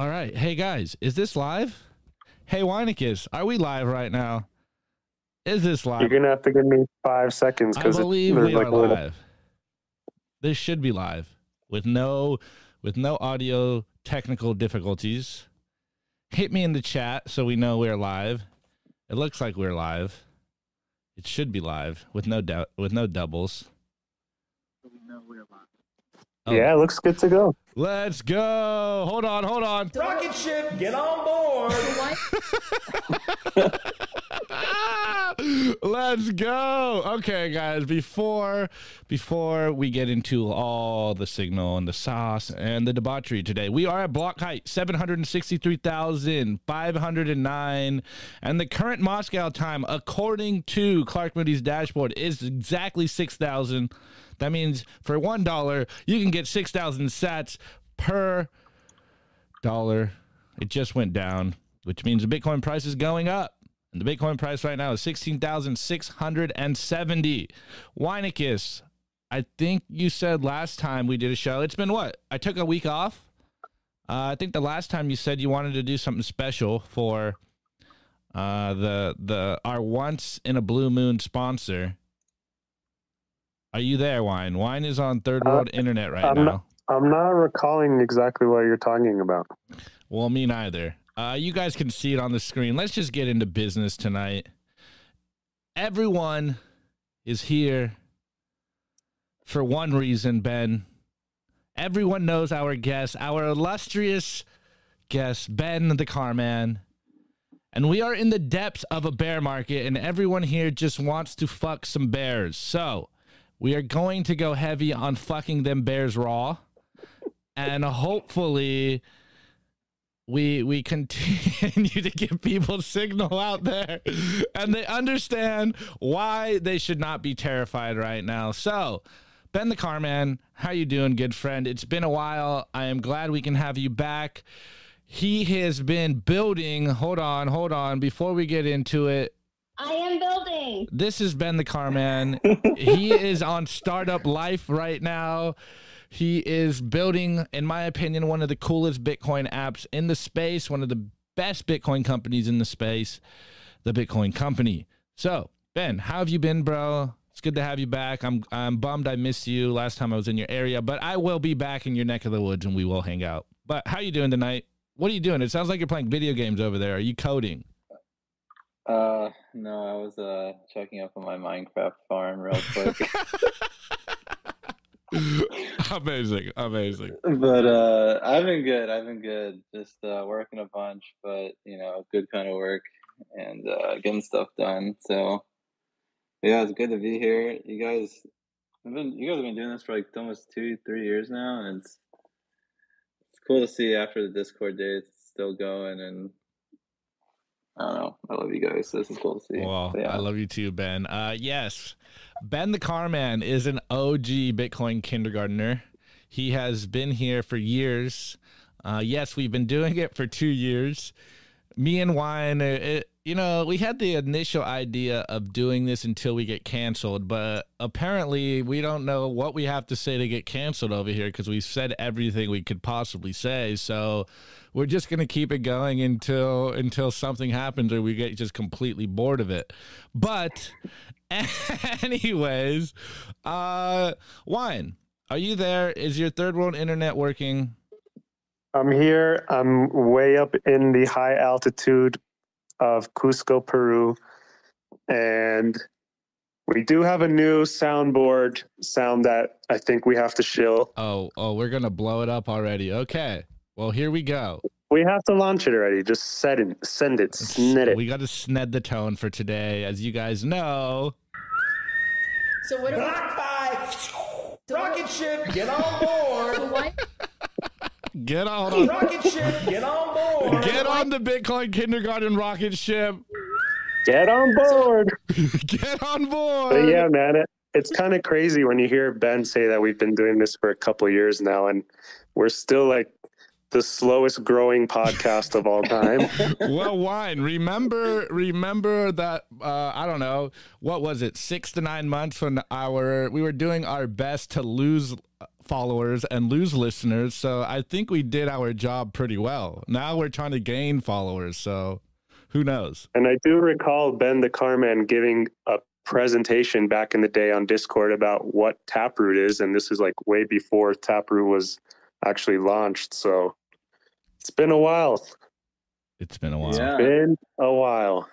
All right. Hey guys, is this live? Hey Weinicus, are we live right now? Is this live? You're gonna have to give me five seconds because I because believe there's we like are a little. live. This should be live with no with no audio technical difficulties. Hit me in the chat so we know we're live. It looks like we're live. It should be live with no doubt with no doubles. Oh. Yeah, it looks good to go. Let's go. Hold on, hold on. Rocket ship, get on board. Let's go. Okay, guys, before before we get into all the signal and the sauce and the debauchery today, we are at block height 763,509 and the current Moscow time according to Clark Moody's dashboard is exactly 6,000. That means for $1 you can get 6,000 sats per dollar. It just went down, which means the Bitcoin price is going up. And the Bitcoin price right now is 16,670. Weinicus, I think you said last time we did a show, it's been what? I took a week off. Uh, I think the last time you said you wanted to do something special for uh, the the our once in a blue moon sponsor. Are you there, Wine? Wine is on third Uh, world internet right I'm now. not- I'm not recalling exactly what you're talking about. Well, me neither. Uh, you guys can see it on the screen. Let's just get into business tonight. Everyone is here for one reason, Ben. Everyone knows our guest, our illustrious guest, Ben the Carman. And we are in the depths of a bear market, and everyone here just wants to fuck some bears. So we are going to go heavy on fucking them bears raw. And hopefully we we continue to give people signal out there. And they understand why they should not be terrified right now. So ben the carman how you doing good friend? It's been a while. I am glad we can have you back. He has been building. Hold on hold on. Before we get into it I am building. this is Ben the Carman. he is on startup life right now. He is building, in my opinion, one of the coolest Bitcoin apps in the space, one of the best Bitcoin companies in the space, the Bitcoin Company. So, Ben, how have you been, bro? It's good to have you back. I'm I'm bummed I missed you last time I was in your area, but I will be back in your neck of the woods and we will hang out. But how you doing tonight? What are you doing? It sounds like you're playing video games over there. Are you coding? Uh, no, I was uh checking up on my Minecraft farm real quick. amazing, amazing. but uh, I've been good. I've been good. Just uh, working a bunch, but you know, good kind of work and uh, getting stuff done. So yeah, it's good to be here. You guys, have been you guys have been doing this for like almost two, three years now, and it's it's cool to see after the Discord days it's still going and. I don't know. I love you guys. This is cool to see. Well, yeah. I love you too, Ben. Uh, yes, Ben the Carman is an OG Bitcoin kindergartner. He has been here for years. Uh, yes, we've been doing it for two years. Me and Wine, uh, it, you know, we had the initial idea of doing this until we get canceled, but apparently we don't know what we have to say to get canceled over here because we've said everything we could possibly say. So we're just gonna keep it going until until something happens or we get just completely bored of it. But anyways, uh Wine, are you there? Is your third world internet working? I'm here. I'm way up in the high altitude of Cusco, Peru, and we do have a new soundboard sound that I think we have to shill. Oh, oh, we're gonna blow it up already. Okay. Well, here we go. We have to launch it already. Just set it, send it, snit it. We got to sned the tone for today, as you guys know. So what do Block five. Rocket ship, get on board. why Get on, Rocket ship, get on board. get on the Bitcoin kindergarten rocket ship. Get on board. Get on board. But yeah, man, it, it's kind of crazy when you hear Ben say that we've been doing this for a couple of years now, and we're still like the slowest growing podcast of all time. well, wine. Remember, remember that uh, I don't know what was it, six to nine months when our we were doing our best to lose followers and lose listeners. So I think we did our job pretty well. Now we're trying to gain followers. So who knows? And I do recall Ben the Carman giving a presentation back in the day on Discord about what Taproot is. And this is like way before Taproot was actually launched. So it's been a while. It's been a while. Yeah. It's been a while.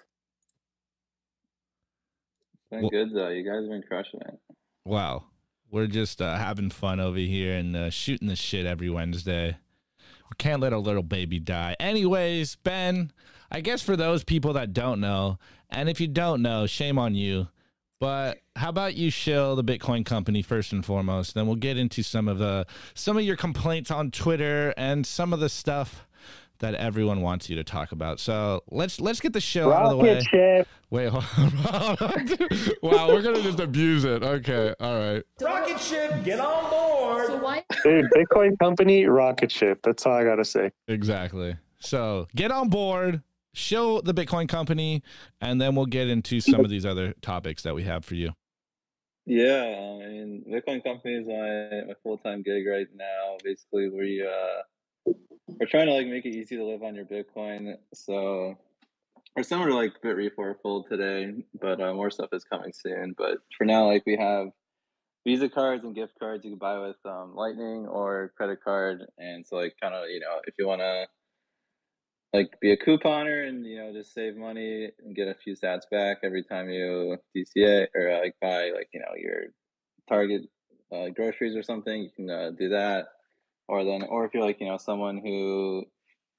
It's been Well- good though. You guys have been crushing it. Wow. We're just uh, having fun over here and uh, shooting the shit every Wednesday. We can't let a little baby die. Anyways, Ben, I guess for those people that don't know, and if you don't know, shame on you. But how about you shill the Bitcoin company first and foremost? Then we'll get into some of the some of your complaints on Twitter and some of the stuff that everyone wants you to talk about. So let's let's get the show out of the way. Rocket ship. Wait, hold on. wow, we're gonna just abuse it. Okay, all right. Rocket ship, get on board. So why? Dude, Bitcoin company, rocket ship. That's all I got to say. Exactly. So get on board, show the Bitcoin company, and then we'll get into some of these other topics that we have for you. Yeah, I mean, Bitcoin company is my, my full time gig right now. Basically, we uh, we're trying to like make it easy to live on your Bitcoin. So we're similar to like Bitreef or Fold today, but uh, more stuff is coming soon. But for now, like we have Visa cards and gift cards you can buy with um, Lightning or credit card, and so like kind of you know if you want to like be a couponer and you know just save money and get a few sats back every time you DCA or uh, like buy like you know your Target uh, groceries or something. You can uh, do that, or then or if you're like you know someone who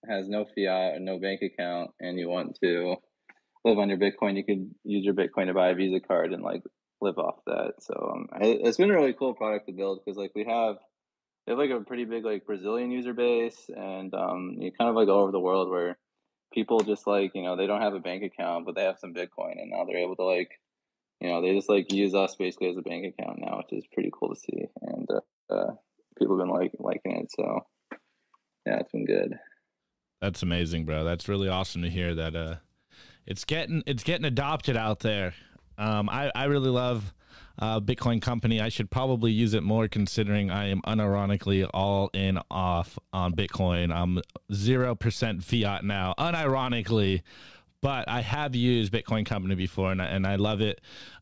has no fiat or no bank account and you want to live on your Bitcoin, you could use your Bitcoin to buy a Visa card and like live off that. So um, it's been a really cool product to build because like we have they have like a pretty big like Brazilian user base and um, you kind of like all over the world where people just like you know they don't have a bank account but they have some Bitcoin and now they're able to like you know they just like use us basically as a bank account now, which is pretty cool to see and uh, uh, people have been like liking it. So yeah, it's been good. That's amazing, bro. That's really awesome to hear that uh it's getting it's getting adopted out there. Um I I really love uh Bitcoin company. I should probably use it more considering I am unironically all in off on Bitcoin. I'm 0% fiat now, unironically, but I have used Bitcoin company before and I, and I love it.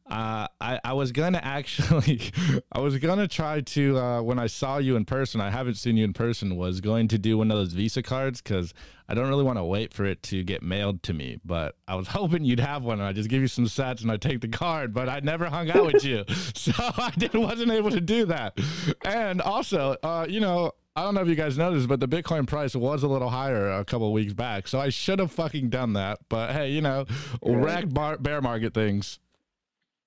Uh, I, I was gonna actually, I was gonna try to uh, when I saw you in person. I haven't seen you in person. Was going to do one of those Visa cards because I don't really want to wait for it to get mailed to me. But I was hoping you'd have one. and I just give you some sats and I take the card. But I never hung out with you, so I didn't wasn't able to do that. And also, uh, you know, I don't know if you guys noticed, but the Bitcoin price was a little higher a couple weeks back. So I should have fucking done that. But hey, you know, rag bar- bear market things.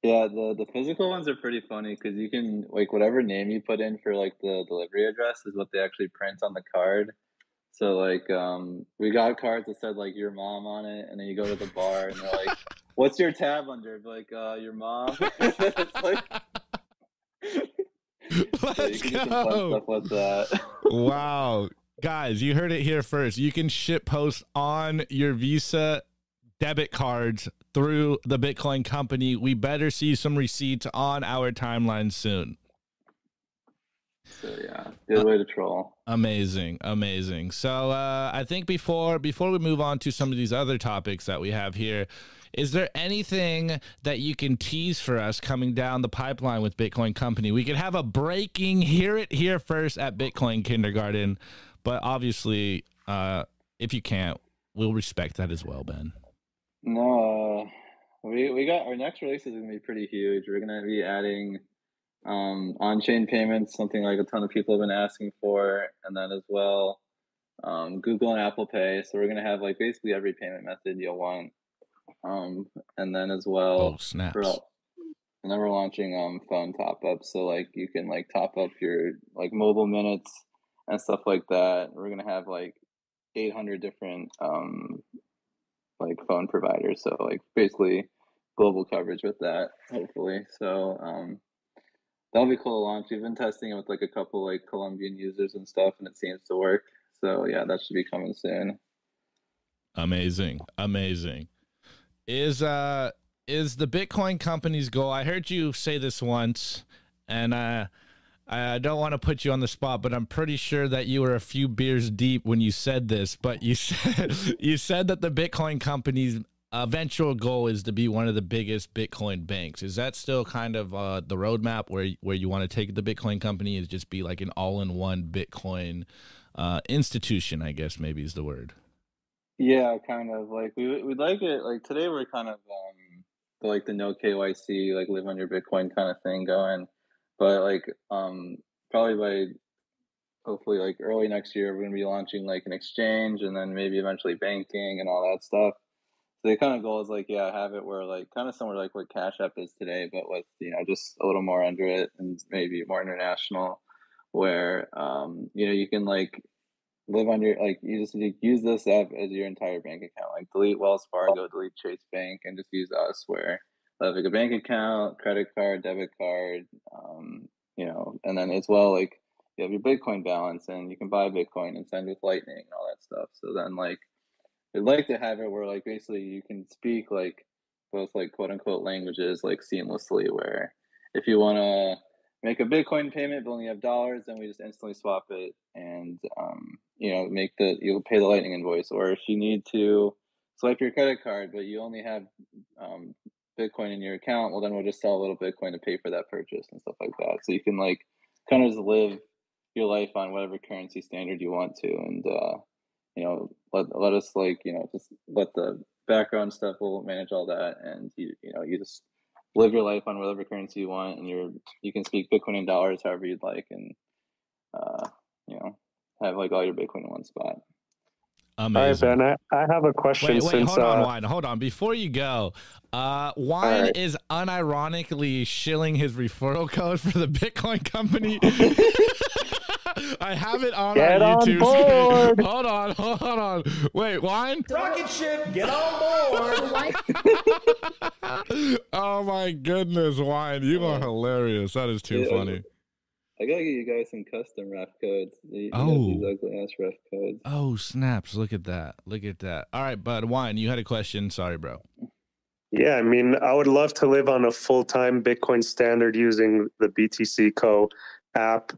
Yeah, the the physical ones are pretty funny because you can like whatever name you put in for like the delivery address is what they actually print on the card. So like um we got cards that said like your mom on it and then you go to the bar and they're like, What's your tab under? Like uh your mom. it's like you Let's can do some fun go. like that. wow. Guys, you heard it here first. You can ship post on your Visa debit cards through the Bitcoin company. We better see some receipts on our timeline soon. So yeah, good way to troll. Amazing, amazing. So uh, I think before before we move on to some of these other topics that we have here, is there anything that you can tease for us coming down the pipeline with Bitcoin Company? We could have a breaking, hear it here first at Bitcoin Kindergarten, but obviously, uh, if you can't, we'll respect that as well, Ben. No, we we got our next release is gonna be pretty huge. We're gonna be adding um, on-chain payments, something like a ton of people have been asking for, and then as well um, Google and Apple Pay. So we're gonna have like basically every payment method you'll want, um, and then as well, Oh snaps! and then we're launching um phone top ups. So like you can like top up your like mobile minutes and stuff like that. We're gonna have like 800 different um like phone providers. So like basically global coverage with that, hopefully. So um that'll be cool to launch. We've been testing it with like a couple like Colombian users and stuff and it seems to work. So yeah, that should be coming soon. Amazing, amazing. Is uh is the Bitcoin company's goal? I heard you say this once, and uh, I don't want to put you on the spot, but I'm pretty sure that you were a few beers deep when you said this. But you said you said that the Bitcoin company's eventual goal is to be one of the biggest Bitcoin banks. Is that still kind of uh, the roadmap where where you want to take the Bitcoin company? Is just be like an all-in-one Bitcoin uh, institution? I guess maybe is the word. Yeah, kind of like we we'd like it. Like today, we're kind of um the, like the no KYC, like live on your Bitcoin kind of thing going. But like um probably by hopefully like early next year, we're gonna be launching like an exchange and then maybe eventually banking and all that stuff. So the kind of goal is like yeah, have it where like kind of somewhere like what Cash App is today, but with you know just a little more under it and maybe more international, where um you know you can like live on your like you just you use this app as your entire bank account. Like delete Wells Fargo, delete Chase Bank, and just use us where like a bank account, credit card, debit card, um, you know, and then as well like you have your Bitcoin balance and you can buy Bitcoin and send with Lightning and all that stuff. So then like we'd like to have it where like basically you can speak like both like quote unquote languages like seamlessly where if you want to make a Bitcoin payment but only have dollars, then we just instantly swap it and um, you know make the you'll pay the Lightning invoice. Or if you need to swipe your credit card but you only have um, Bitcoin in your account, well then we'll just sell a little Bitcoin to pay for that purchase and stuff like that. So you can like kind of just live your life on whatever currency standard you want to, and uh, you know let let us like you know just let the background stuff will manage all that, and you you know you just live your life on whatever currency you want, and you're you can speak Bitcoin and dollars however you'd like, and uh, you know have like all your Bitcoin in one spot. Amazing. All right, Ben. I, I have a question. Wait, wait, since hold on, uh, Wine. Hold on. Before you go, uh, Wine right. is unironically shilling his referral code for the Bitcoin company. I have it on Get on YouTube board. Hold on, hold on. Wait, Wine? Rocket ship, get on board. Oh my goodness, Wine. You are hilarious. That is too Yeah. funny. I gotta get you guys some custom ref codes. You, you Oh. these ugly ass ref codes. Oh, snaps. Look at that. Look at that. All right, bud. Wine, you had a question. Sorry, bro. Yeah, I mean, I would love to live on a full time Bitcoin standard using the BTC Co app.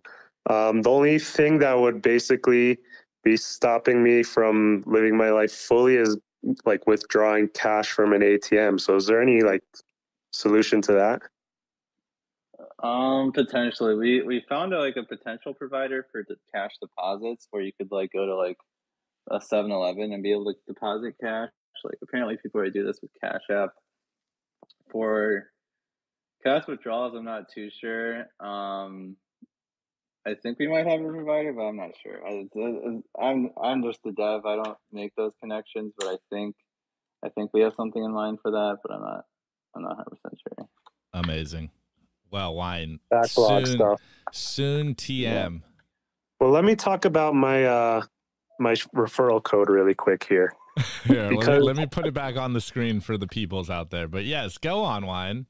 Um, the only thing that would basically be stopping me from living my life fully is like withdrawing cash from an ATM. So, is there any like solution to that? Um, potentially, we we found a, like a potential provider for the cash deposits where you could like go to like a 7-Eleven and be able to deposit cash. Like apparently, people already do this with Cash App. For cash withdrawals, I'm not too sure. Um, I think we might have a provider, but I'm not sure. I, I'm I'm just the dev. I don't make those connections, but I think I think we have something in mind for that. But I'm not I'm not 100 percent sure. Amazing. Well, Wine. Backlog soon, stuff. Soon TM. Well, let me talk about my uh, my referral code really quick here. Here, let, me, let me put it back on the screen for the peoples out there. But yes, go on, Wine.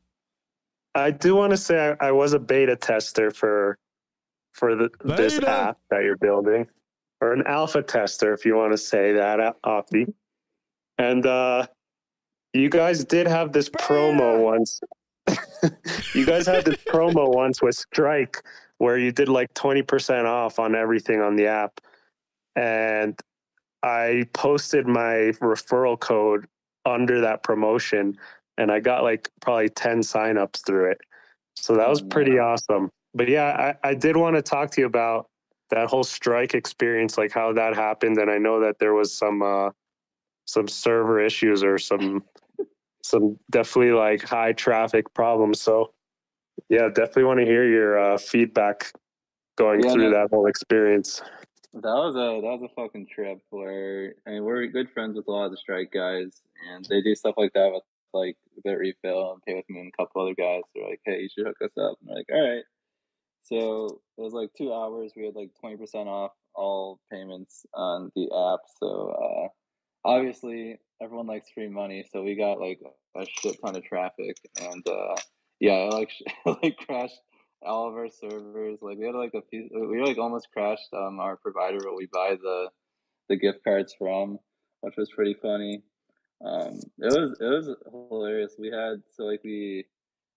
I do want to say I, I was a beta tester for for the, this app that you're building, or an alpha tester if you want to say that, Opti. And uh, you guys did have this promo once. you guys had this promo once with Strike where you did like 20% off on everything on the app. And I posted my referral code under that promotion and I got like probably 10 signups through it. So that was pretty awesome. But yeah, I, I did want to talk to you about that whole strike experience, like how that happened. And I know that there was some uh some server issues or some some definitely like high traffic problems. So yeah, definitely want to hear your uh, feedback going Yeah, through no- that whole experience. That was a that was a fucking trip where I mean we're good friends with a lot of the strike guys and they do stuff like that with like Bitrefill and Pay with Me and a couple other guys. They're like, hey, you should hook us up. And we're like, all right. So it was like two hours. We had like twenty percent off all payments on the app. So uh, obviously everyone likes free money. So we got like a shit ton of traffic and uh, yeah, it, like like crashed all of our servers. Like we had like a few. We like almost crashed um our provider where we buy the the gift cards from, which was pretty funny. Um, it was it was hilarious. We had so like we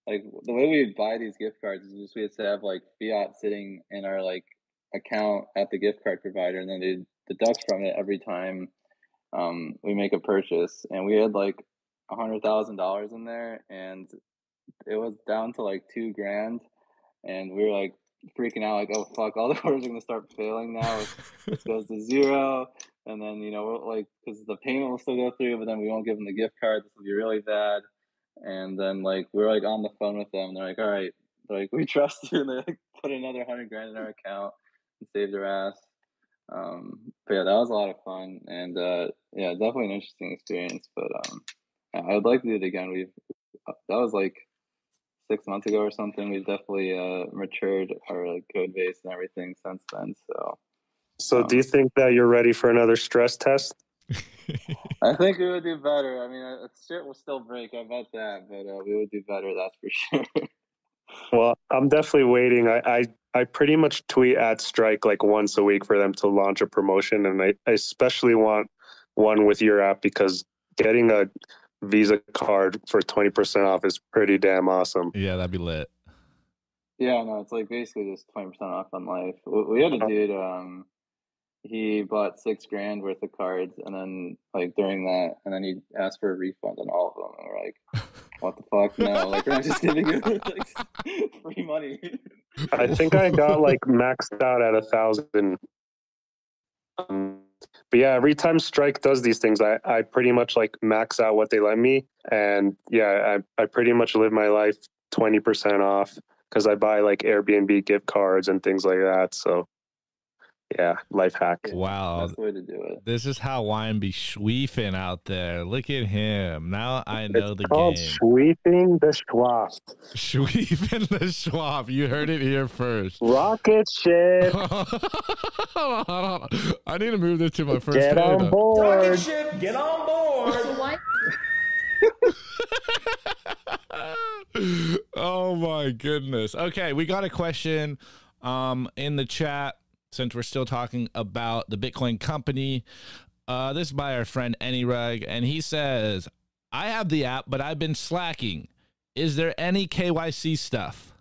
like the way we buy these gift cards is just we have to have like fiat sitting in our like account at the gift card provider, and then they deduct from it every time um, we make a purchase. And we had like a hundred thousand dollars in there, and it was down to like two grand, and we were like freaking out, like, oh fuck, all the orders are gonna start failing now. It goes to zero, and then you know, like, because the payment will still go through, but then we won't give them the gift card. This will be really bad. And then like we're like on the phone with them. They're like, all right, they're like we trust you, and they like put another hundred grand in our account and saved their ass. Um, but yeah, that was a lot of fun, and uh, yeah, definitely an interesting experience. But um, I would like to do it again. We've that was like six months ago or something. We've definitely uh, matured our like, code base and everything since then. So, So, do you think that you're ready for another stress test? I think we would do better. I mean, uh, shit will still break. I bet that, but uh, we would do better. That's for sure. Well, I'm definitely waiting. I, I I pretty much tweet at Strike like once a week for them to launch a promotion, and I, I especially want one with your app because getting a Visa card for twenty percent off is pretty damn awesome. Yeah, that'd be lit. yeah, no, it's like basically just twenty percent off on life. We, we had a dude. Um, he bought six grand worth of cards, and then like during that, and then he asked for a refund on all of them. And we're like, "What the fuck? No, like we're not just giving you like free money." I think I got like maxed out at a thousand. Um, but yeah, every time Strike does these things, I, I pretty much like max out what they let me. And yeah, I, I pretty much live my life 20% off because I buy like Airbnb gift cards and things like that. So yeah, life hack. Wow. That's the way to do it. This is how wine be schweefing out there. Look at him. Now I know it's the called game. sweeping the Schwab. Schweefing the Schwab. You heard it here first. Rocket ship. hold on, hold on. I need to move this to my first Get page. on board. Rocket ship, get on board. So oh my goodness. Okay, we got a question um in the chat since we're still talking about the Bitcoin company. Uh this is by our friend Anyrug and he says, "I have the app, but I've been slacking. Is there any KYC stuff?"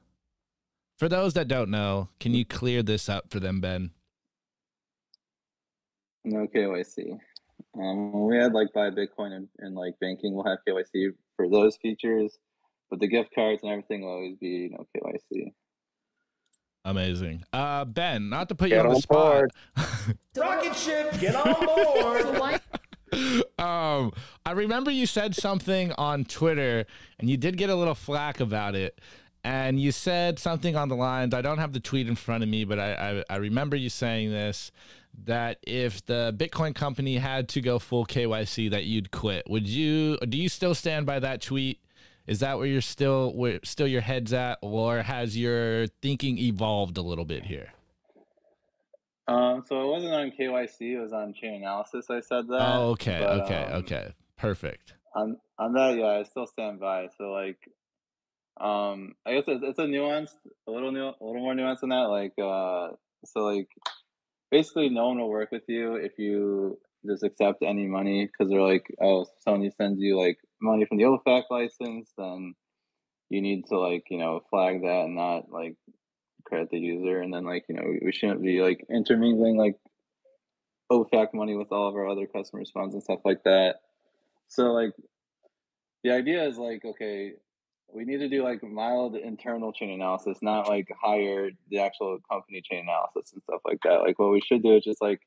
For those that don't know, can you clear this up for them, Ben? No KYC. Um, we had like buy Bitcoin and, and like banking, we'll have KYC for those features, but the gift cards and everything will always be you no KYC. Amazing. Uh Ben, not to put you Get on the on spot. Rocket ship, get on board. um, I remember you said something on Twitter, and you did get a little flack about it. And you said something on the lines. I don't have the tweet in front of me, but I, I, I remember you saying this that if the Bitcoin company had to go full KYC, that you'd quit. Would you? Do you still stand by that tweet? Is that where you're still where still your head's at, or has your thinking evolved a little bit here? Um, so it wasn't on KYC; it was on chain analysis. I said that. Oh, okay, but, okay, um, okay, perfect. On on that, yeah, I still stand by. So like, um, I guess it's, it's a nuance, a little new, a little more nuance than that. Like, uh, so like, basically, no one will work with you if you just accept any money because they're like, oh, someone sends you like money from the OFAC license, then you need to like you know flag that and not like credit the user, and then like you know we, shouldn't be like intermingling like OFAC money with all of our other customers' funds and stuff like that. So like the idea is like okay, we need to do like mild internal Chainalysis, not like hire the actual company chain analysis and stuff like that. Like what we should do is just like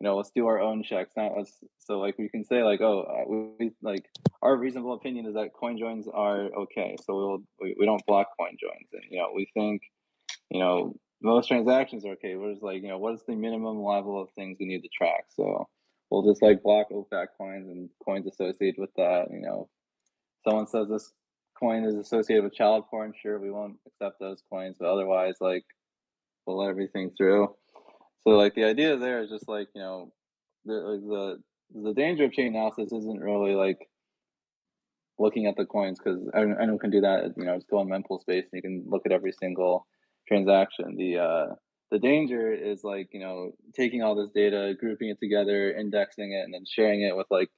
you know let's do our own checks, not let's so like we can say like oh uh, we, like our reasonable opinion is that coin joins are okay, so we'll we, we don't block coin joins, and you know we think you know most transactions are okay. We're just like you know what is the minimum level of things we need to track, so we'll just like block OFAC coins and coins associated with that. You know, someone says this coin is associated with child porn, sure, we won't accept those coins, but otherwise, like, we'll let everything through. So, like, the idea there is just like, you know, the the the danger of chain analysis isn't really like looking at the coins because anyone can do that. You know, just go on mempool space and you can look at every single transaction. The uh, the danger is like you know taking all this data, grouping it together, indexing it, and then sharing it with like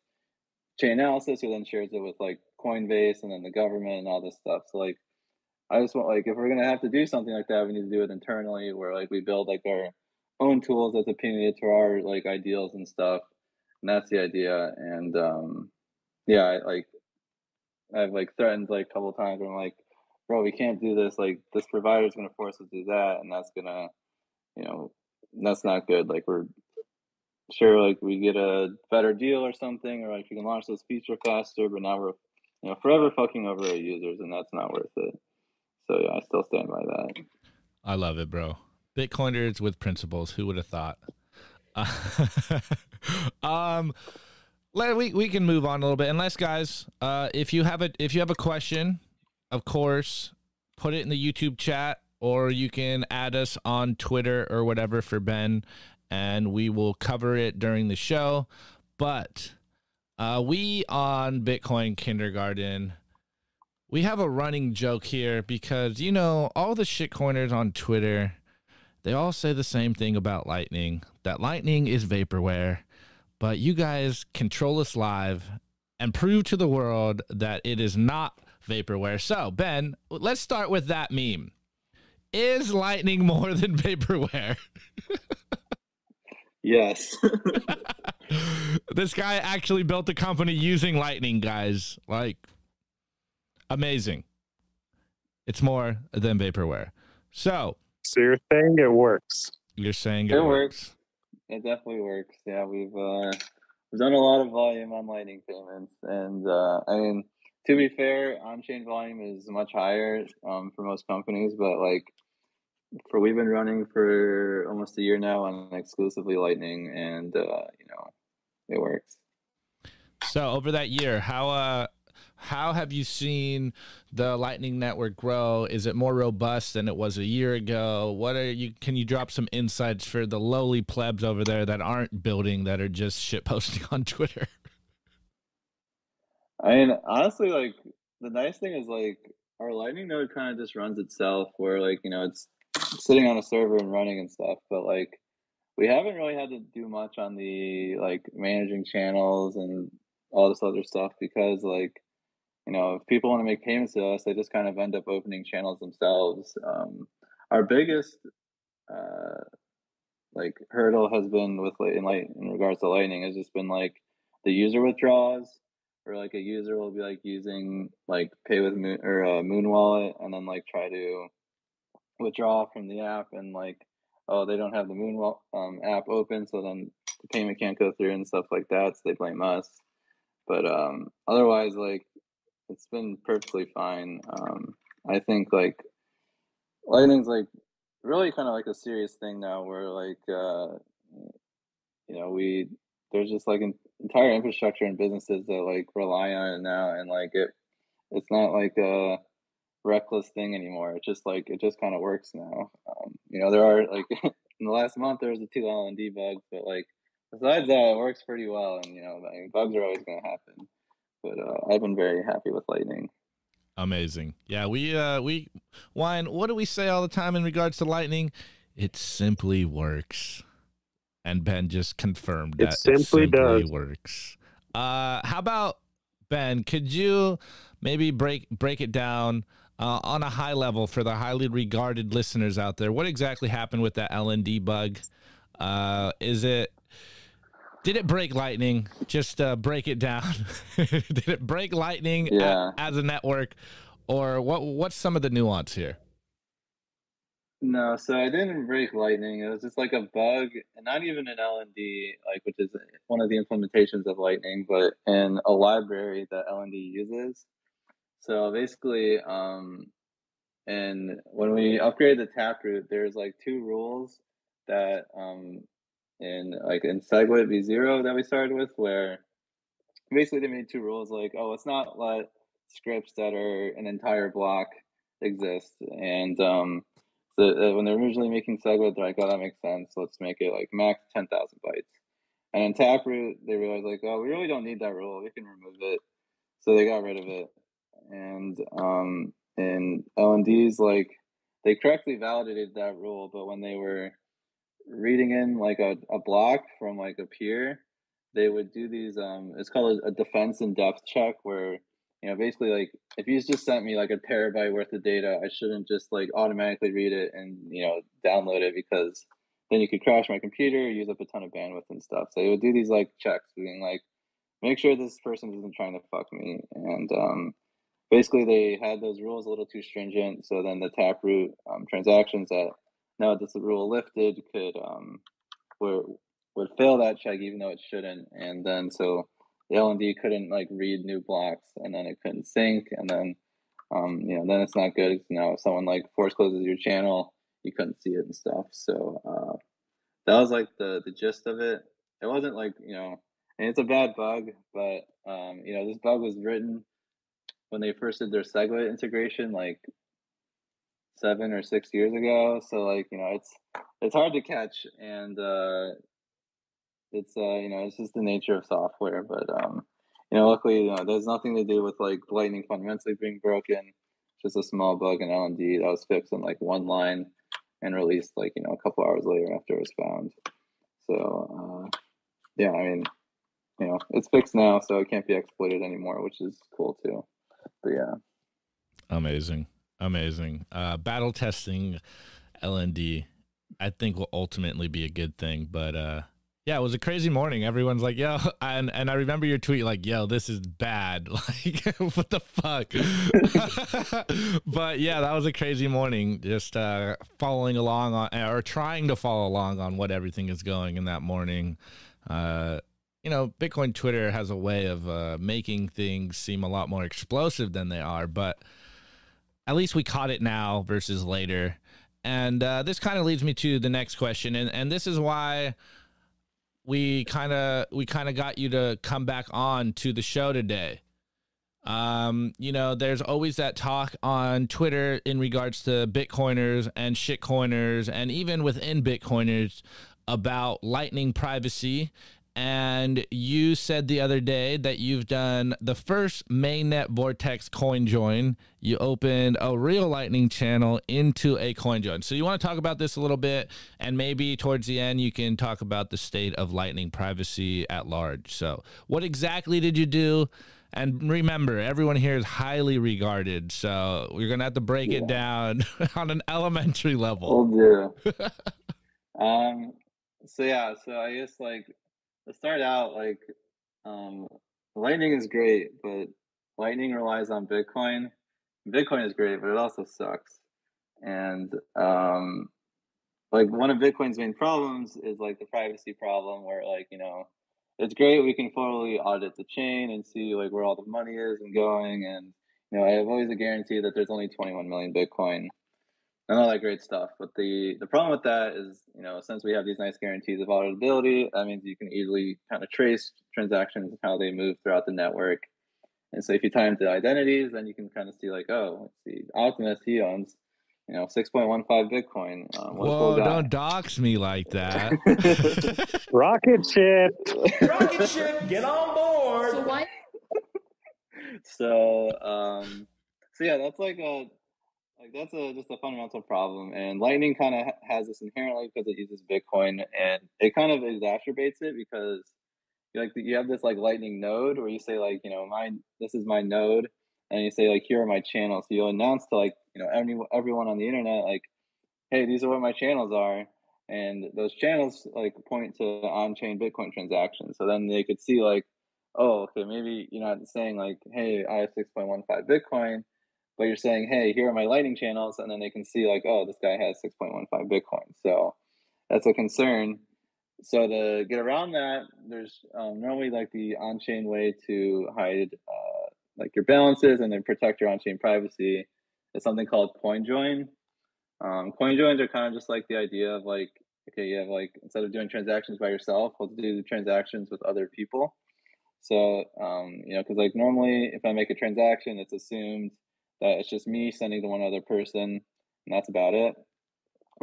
Chainalysis, who then shares it with like Coinbase and then the government and all this stuff. So like I just want like if we're gonna have to do something like that, we need to do it internally, where like we build like our own tools that's opinionated to our like ideals and stuff, and that's the idea. And um, yeah, I, like I've like threatened like a couple times where I'm like, bro, we can't do this. Like this provider is gonna force us to do that, and that's gonna, you know, that's not good. Like we're sure like we get a better deal or something, or like we can launch this feature faster, but now we're you know forever fucking over our users, and that's not worth it. So yeah, I still stand by that. I love it, bro. Bitcoiners with principles. Who would have thought? Uh, um, let we we can move on a little bit. Unless guys, uh, if you have a if you have a question, of course, put it in the YouTube chat, or you can add us on Twitter or whatever for Ben, and we will cover it during the show. But uh, we on Bitcoin Kindergarten we have a running joke here because you know all the shitcoiners on Twitter, they all say the same thing about Lightning. That Lightning is vaporware, but you guys control us live and prove to the world that it is not vaporware. So Ben, let's start with that meme. Is Lightning more than vaporware? Yes. this guy actually built a company using Lightning, guys. Like amazing. It's more than vaporware. So So you're saying it works. you're saying it, It works. works. It definitely works. Yeah, we've uh, we've done a lot of volume on Lightning payments, and uh, I mean, to be fair, on-chain volume is much higher um, for most companies, but like for we've been running for almost a year now on exclusively Lightning, and uh, you know, it works. So over that year, how uh how have you seen the Lightning Network grow? Is it more robust than it was a year ago? What are you? Can you drop some insights for the lowly plebs over there that aren't building, that are just shit posting on Twitter? I mean, honestly, like the nice thing is like our Lightning node kind of just runs itself, where like you know it's sitting on a server and running and stuff. But like we haven't really had to do much on the like managing channels and all this other stuff because like you know if people want to make payments to us, they just kind of end up opening channels themselves. Um, our biggest uh, like hurdle has been with in like in regards to Lightning has just been like the user withdraws or like a user will be like using like pay with moon or uh, moon wallet and then like try to withdraw from the app and like oh they don't have the moon um, app open so then the payment can't go through and stuff like that so they blame us but um otherwise like it's been perfectly fine. Um i think like lightning's like really kind of like a serious thing now where like uh you know we there's just like an entire infrastructure and businesses that like rely on it now and like it it's not like a reckless thing anymore. It's just like it just kind of works now. Um, you know there are like in the last month there was a two lnd bugs but like besides that it works pretty well and you know bugs are always going to happen but uh, i've been very happy with lightning Amazing. Yeah, we uh we wine, what do we say all the time in regards to lightning? It simply works. And Ben just confirmed that It that simply does. works. Uh how about Ben, could you maybe break break it down uh, on a high level for the highly regarded listeners out there? What exactly happened with that LND bug? Uh is it did it break lightning? Just uh, break it down. did it break lightning a- Yeah. as a network, or what? What's some of the nuance here? No, so I didn't break Lightning. It was just like a bug, and not even an LND, like which is one of the implementations of Lightning, but in a library that LND uses. So basically, um, and when we upgrade the taproot, there's like two rules that um, in like in SegWit v0 that we started with, where basically they made two rules like, oh, let's not let scripts that are an entire block exist, and um, so uh, when they're originally making SegWit, they're like, oh, that makes sense. Let's make it like max 10,000 bytes. And in Taproot, they realized like, oh, we really don't need that rule. We can remove it. So they got rid of it. And um, in LNDs, like they correctly validated that rule, but when they were reading in like a, a block from like a peer, they would do these. Um, it's called a, defense in depth check, where you know, basically like if you just sent me like a terabyte worth of data, I shouldn't just like automatically read it and you know download it because then you could crash my computer, use up a ton of bandwidth and stuff. So they would do these like checks, being like, make sure this person isn't trying to fuck me. And um, basically, they had those rules a little too stringent. So then the Taproot um, transactions that now this rule lifted could um, were, would fail that check even though it shouldn't. And then so the LND couldn't like read new blocks, and then it couldn't sync, and then um, you know then it's not good. Now if someone like force closes your channel, you couldn't see it and stuff. So uh, that was like the the gist of it. It wasn't like you know, and it's a bad bug, but um, you know this bug was written when they first did their SegWit integration, like seven or six years ago. So like you know it's it's hard to catch, and uh, it's uh you know it's just the nature of software. But um, you know luckily you know, there's nothing to do with like Lightning fundamentally being broken. Just a small bug in LND that was fixed in like one line and released like you know a couple hours later after it was found. So uh, yeah, I mean, you know, it's fixed now, so it can't be exploited anymore, which is cool too. But yeah, amazing, amazing. Uh, battle testing LND, I think will ultimately be a good thing, but uh, yeah, it was a crazy morning. Everyone's like, "Yo," and and I remember your tweet like, "Yo, this is bad." Like, what the fuck? but yeah, that was a crazy morning. Just uh, following along on, or trying to follow along on what everything is going in that morning. Uh, you know, Bitcoin Twitter has a way of uh, making things seem a lot more explosive than they are, but at least we caught it now versus later. And uh, this kind of leads me to the next question, and and this is why we kind of we kind of got you to come back on to the show today. Um, you know, there's always that talk on Twitter in regards to Bitcoiners and shitcoiners, and even within Bitcoiners about Lightning privacy and you said the other day that you've done the first mainnet vortex coin join. You opened a real lightning channel into a coin join. So you want to talk about this a little bit and maybe towards the end you can talk about the state of lightning privacy at large. So what exactly did you do? And remember everyone here is highly regarded so we're gonna have to break yeah. it down on an elementary level. Will do. Um so yeah so i guess like to start out, like um, Lightning is great, but Lightning relies on Bitcoin. Bitcoin is great, but it also sucks. And um, like one of Bitcoin's main problems is like the privacy problem, where like you know it's great we can fully audit the chain and see like where all the money is and going, and you know I have always a guarantee that there's only 21 million Bitcoin and all that great stuff. But the the problem with that is, you know, since we have these nice guarantees of auditability, that means you can easily kind of trace transactions and how they move throughout the network. And so if you tie them to identities, then you can kind of see like, oh, let's see, Optimus he owns, you know, six point one five Bitcoin. Um, Whoa! Cool don't dox me like that. Rocket ship. Rocket ship, get on board. So why? so um, so yeah, that's like a like that's a just a fundamental problem, and Lightning kind of has this inherently because it uses Bitcoin, and it kind of exacerbates it because you like you have this like Lightning node where you say like you know my this is my node, and you say like here are my channels. So you'll announce to like you know every, everyone on the internet like, hey, these are what my channels are, and those channels like point to on-chain Bitcoin transactions. So then they could see like, oh, okay, maybe you're not saying like, hey, I have six point one five Bitcoin but you're saying, hey, here are my Lightning channels, and then they can see like, oh, this guy has 6.15 Bitcoin. So that's a concern. So to get around that, there's um, normally like the on-chain way to hide uh, like your balances and then protect your on-chain privacy is something called coin join. Um, coin joins are kind of just like the idea of like, okay, you have like instead of doing transactions by yourself, let's do transactions with other people. So um, you know, because like normally if I make a transaction, it's assumed that it's just me sending to one other person and that's about it.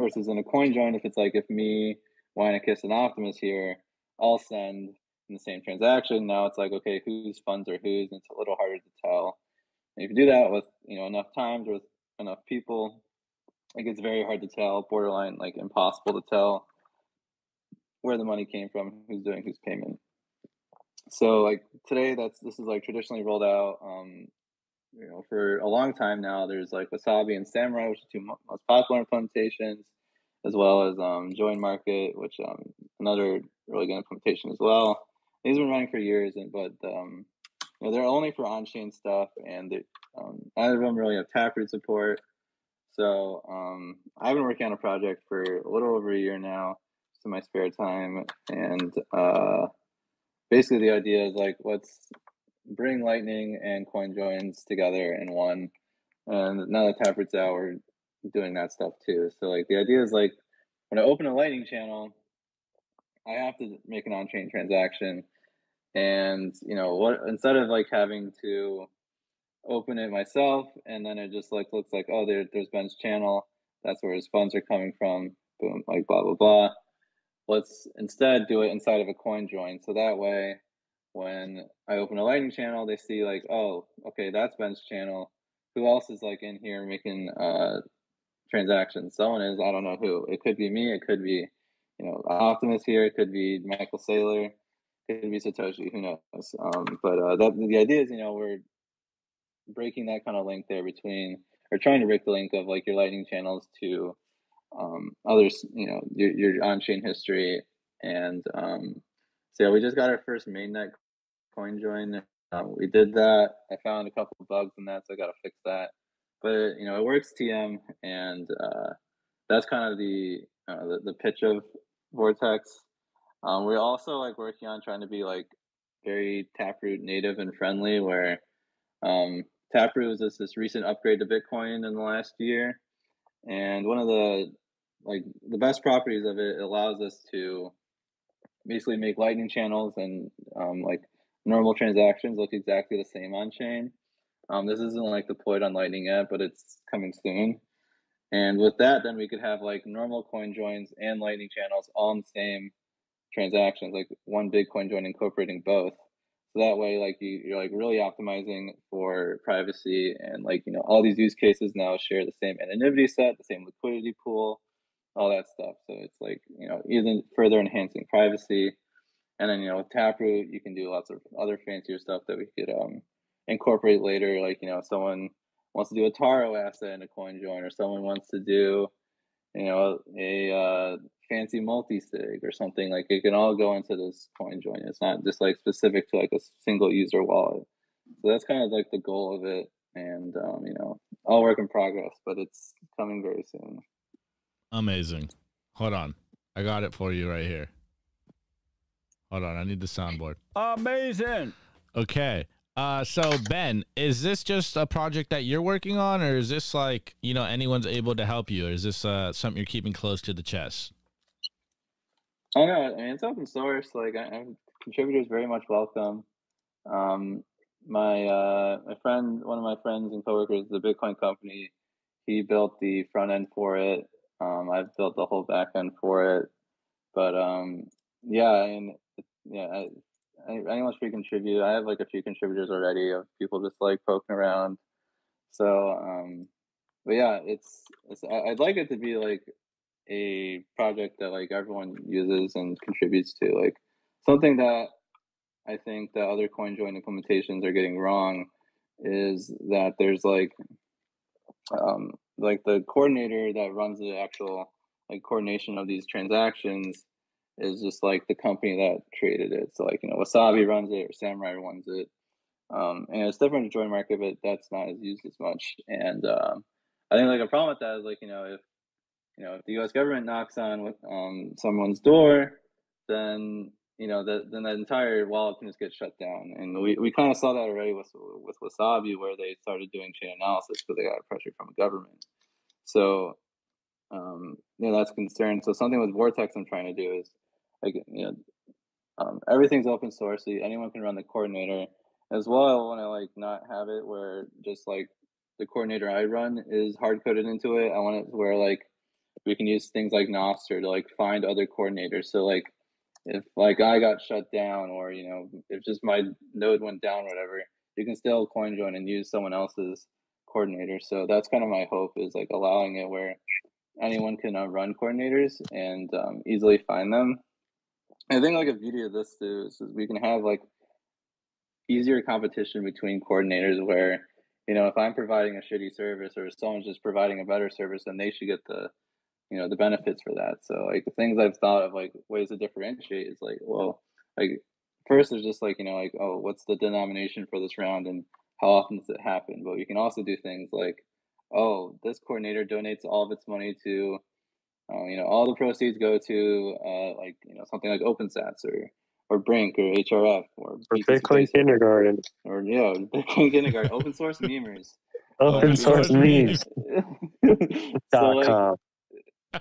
Versus in a coin join, if it's like if me, Winekiss, and Optimus here all send in the same transaction, now it's like okay, whose funds are whose, and it's a little harder to tell. And if you do that with you know enough times or with enough people, it gets very hard to tell, borderline like impossible to tell where the money came from, who's doing whose payment. So like today, that's this is like traditionally rolled out. Um, you know, for a long time now, there's like Wasabi and Samurai, which are two most popular implementations, as well as um, JoinMarket, which um, another really good implementation as well. These have been running for years, and but um, you know, they're only for on-chain stuff, and um, none of them really have Taproot support. So um, I've been working on a project for a little over a year now, just in my spare time, and uh, basically the idea is like let's bring Lightning and Coin Joins together in one. And now that Taproot's out, we're doing that stuff too. So like the idea is like when I open a Lightning channel, I have to make an on-chain transaction, and you know what? Instead of like having to open it myself, and then it just like looks like oh there there's Ben's channel. That's where his funds are coming from. Boom, like blah blah blah. Let's instead do it inside of a coin join. So that way, when I open a Lightning channel, they see like oh okay that's Ben's channel. Who else is like in here making uh transactions? Someone is I don't know who. It could be me. It could be you know Optimus here. It could be Michael Saylor. It could be Satoshi. Who knows? Um, but uh, that the idea is you know we're breaking that kind of link there between or trying to break the link of like your lightning channels to um, others you know your, your on-chain history and um, so yeah we just got our first mainnet coin join um, we did that. I found a couple of bugs in that so i got to fix that. But you know it works tm and uh, that's kind of the, uh, the the pitch of vortex. Um, we're also like working on trying to be like very taproot native and friendly where um, Taproot is this recent upgrade to Bitcoin in the last year, and one of the like the best properties of it, it allows us to basically make Lightning channels and um, like normal transactions look exactly the same on chain. Um, this isn't like deployed on Lightning yet, but it's coming soon. And with that, then we could have like normal coin joins and Lightning channels all in the same transactions, like one big coin join incorporating both. So that way, like you, you're like really optimizing for privacy and like you know all these use cases now share the same anonymity set, the same liquidity pool, all that stuff. So it's like you know even further enhancing privacy. And then you know with Taproot, you can do lots of other fancier stuff that we could um, incorporate later. Like you know, someone wants to do a Taro asset in a coin join, or someone wants to do you know a uh, fancy multi-sig or something like it can all go into this coin join. It's not just like specific to like a single user wallet. So that's kind of like the goal of it. And um, you know all work in progress but it's coming very soon. Amazing. Hold on. I got it for you right here hold on i need the soundboard Amazing. okay uh, so Ben, is this just a project that you're working on, or is this like you know anyone's able to help you, or is this uh, something you're keeping close to the chest? Oh no, I mean it's open source. Like I, I, contributors very much welcome. Um, my uh, my friend, one of my friends and coworkers, the Bitcoin company, he built the front end for it. Um, I've built the whole back end for it. But um, yeah, I mean, yeah, I, anyone's free contribute. I have like a few contributors already of people just like poking around. So, um, but yeah, it's, it's I'd like it to be like a project that like everyone uses and contributes to. Like something that I think that other CoinJoin implementations are getting wrong is that there's like um, like the coordinator that runs the actual like coordination of these transactions is just like the company that created it. So like you know Wasabi runs it or Samurai runs it, um, and it's different to JoinMarket, but that's not as used as much. And um, I think like a problem with that is like you know if you know if the U.S. government knocks on um, someone's door, then you know that then that entire wallet can just get shut down. And we, we kind of saw that already with with Wasabi where they started doing chain analysis because they got pressure from the government. So um, you know that's a concern. So something with Vortex I'm trying to do is like you know um, everything's open source so anyone can run the coordinator. As well i want to like not have it where just like the coordinator i run is hard coded into it i want it where like we can use things like Nostr to like find other coordinators. So like if like i got shut down or you know if just my node went down whatever you can still coin join and use someone else's coordinator. So that's kind of my hope is like allowing it where anyone can uh, run coordinators and um, easily find them I think like a beauty of this too is, is we can have like easier competition between coordinators where you know, if I'm providing a shitty service or someone's just providing a better service, then they should get the, you know, the benefits for that. So like the things I've thought of like ways to differentiate is like, well, like first there's just like, you know, like, oh, what's the denomination for this round and how often does it happen? But you can also do things like, oh, this coordinator donates all of its money to, uh, you know, all the proceeds go to uh, like, you know, something like OpenSats or or Brink or HRF or, BTC Bitcoin kindergarten. or yeah, Bitcoin kindergarten, open source memers. Open source source memes. so like,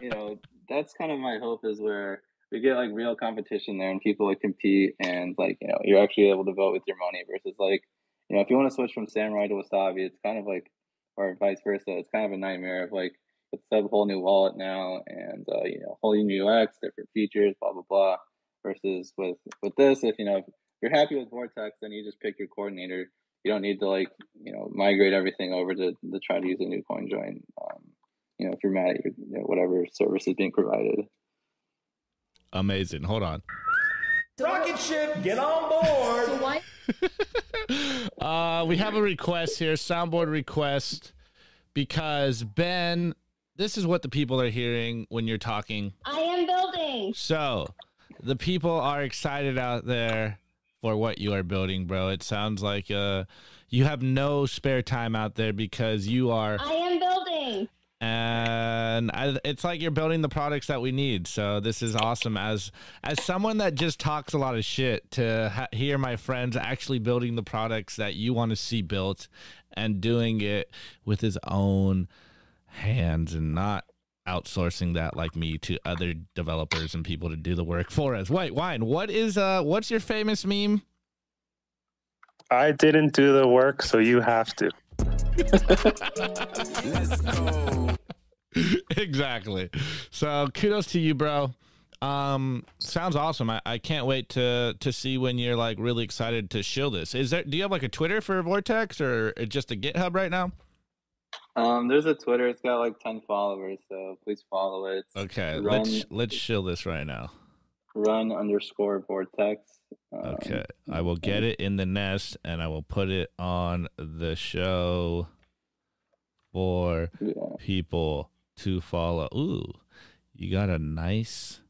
you know, that's kind of my hope is where we get like real competition there and people like compete and like, you know, you're actually able to vote with your money versus like, you know, if you want to switch from Samurai to Wasabi, it's kind of like, or vice versa, it's kind of a nightmare of like, let's a whole new wallet now and, uh, you know, whole new UX, different features, blah, blah, blah. Versus with, with this, if, you know, if you're happy with Vortex, then you just pick your coordinator. You don't need to like, you know, migrate everything over to, to try to use a new coin join. Um, you know, if you're mad at your, you know, whatever service is being provided. Amazing. Hold on. Rocket ship, get on board. So why? Uh, we have a request here, soundboard request, because Ben, this is what the people are hearing when you're talking. I am building. So, the people are excited out there for what you are building, bro. It sounds like uh, you have no spare time out there because you are I am building. and I, it's like you're building the products that we need. So this is awesome. As as someone that just talks a lot of shit, to ha- hear my friends actually building the products that you want to see built, and doing it with his own hands and not outsourcing that like me to other developers and people to do the work for us. Wait, wine. What is uh? What's your famous meme? I didn't do the work, so you have to. Let's go. exactly. So kudos to you, bro. Um, sounds awesome. I, I can't wait to to see when you're like really excited to show this. Is there? Do you have like a Twitter for Vortex or just a GitHub right now? Um, there's a Twitter. It's got like ten followers, so please follow it. Okay, Run- let's let's shill this right now. run underscore vortex. Um, Okay, I will get it in the nest and I will put it on the show for Yeah. people to follow. Ooh, you got a nice,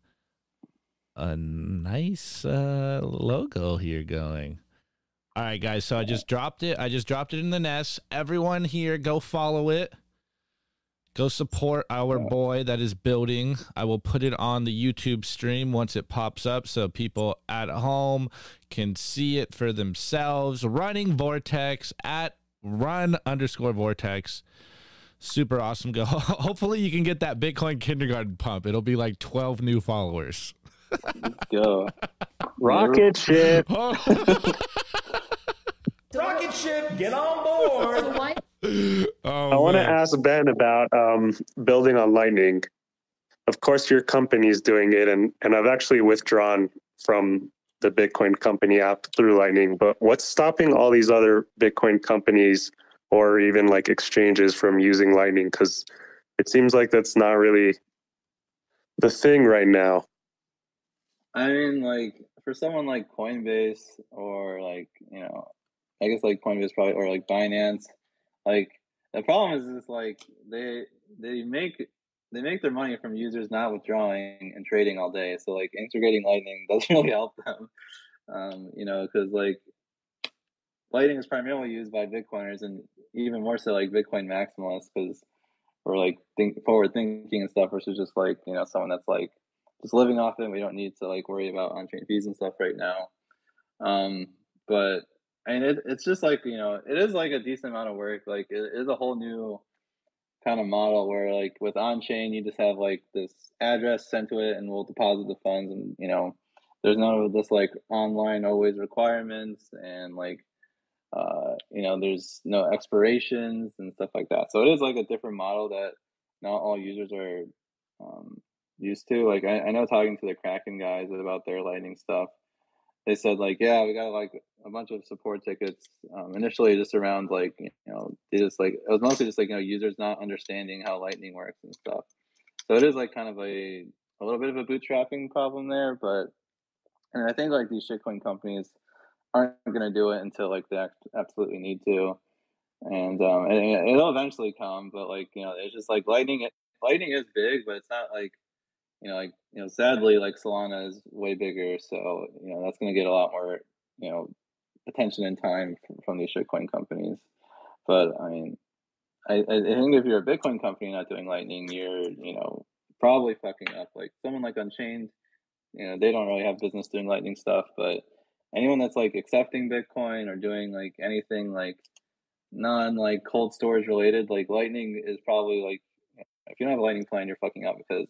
a nice uh, logo here going. All right, guys. So I just dropped it. I just dropped it in the nest. Everyone here, go follow it. Go support our boy that is building. I will put it on the YouTube stream once it pops up so people at home can see it for themselves. Running Vortex at run underscore Vortex. Super awesome. Go. Hopefully, you can get that Bitcoin kindergarten pump. It'll be like 12 new followers. Go. Rocket ship. Rocket ship, get on board. Oh, I want to ask Ben about um, building on Lightning. Of course, your company is doing it, and, and I've actually withdrawn from the Bitcoin company app through Lightning. But what's stopping all these other Bitcoin companies or even like exchanges from using Lightning? Because it seems like that's not really the thing right now. I mean, like for someone like Coinbase or like you know, I guess like Coinbase probably or like Binance, like the problem is is like they they make they make their money from users not withdrawing and trading all day. So like integrating Lightning doesn't really help them, um, you know, because like Lightning is primarily used by Bitcoiners and even more so like Bitcoin maximalists because we're like think forward thinking and stuff versus just like you know someone that's like just living off it. We don't need to like worry about on chain fees and stuff right now. Um, but Mean, it, it's just like you know, it is like a decent amount of work. Like it is a whole new kind of model where like with on chain, you just have like this address sent to it, and we'll deposit the funds, and you know, there's none of this like online always requirements, and like uh, you know, there's no expirations and stuff like that. So it is like a different model that not all users are um, used to. Like I, I know talking to the Kraken guys about their Lightning stuff, they said like, yeah, we got like a bunch of support tickets. Um, initially, just around like you know, they just like it was mostly just like you know users not understanding how Lightning works and stuff. So it is like kind of a a little bit of a bootstrapping problem there, but and I think like these shitcoin companies aren't going to do it until like they absolutely need to. and um, it'll eventually come. But like you know, it's just like lightning. Lightning is big, but it's not like you know, like you know, sadly, like Solana is way bigger, so you know that's going to get a lot more you know attention and time from, these shitcoin companies. But I mean, I, I think if you're a Bitcoin company not doing Lightning, you're you know probably fucking up. Like someone like Unchained, you know, they don't really have business doing Lightning stuff, but anyone that's like accepting Bitcoin or doing like anything like non like cold storage related, like Lightning is probably like if you don't have a Lightning plan, you're fucking up because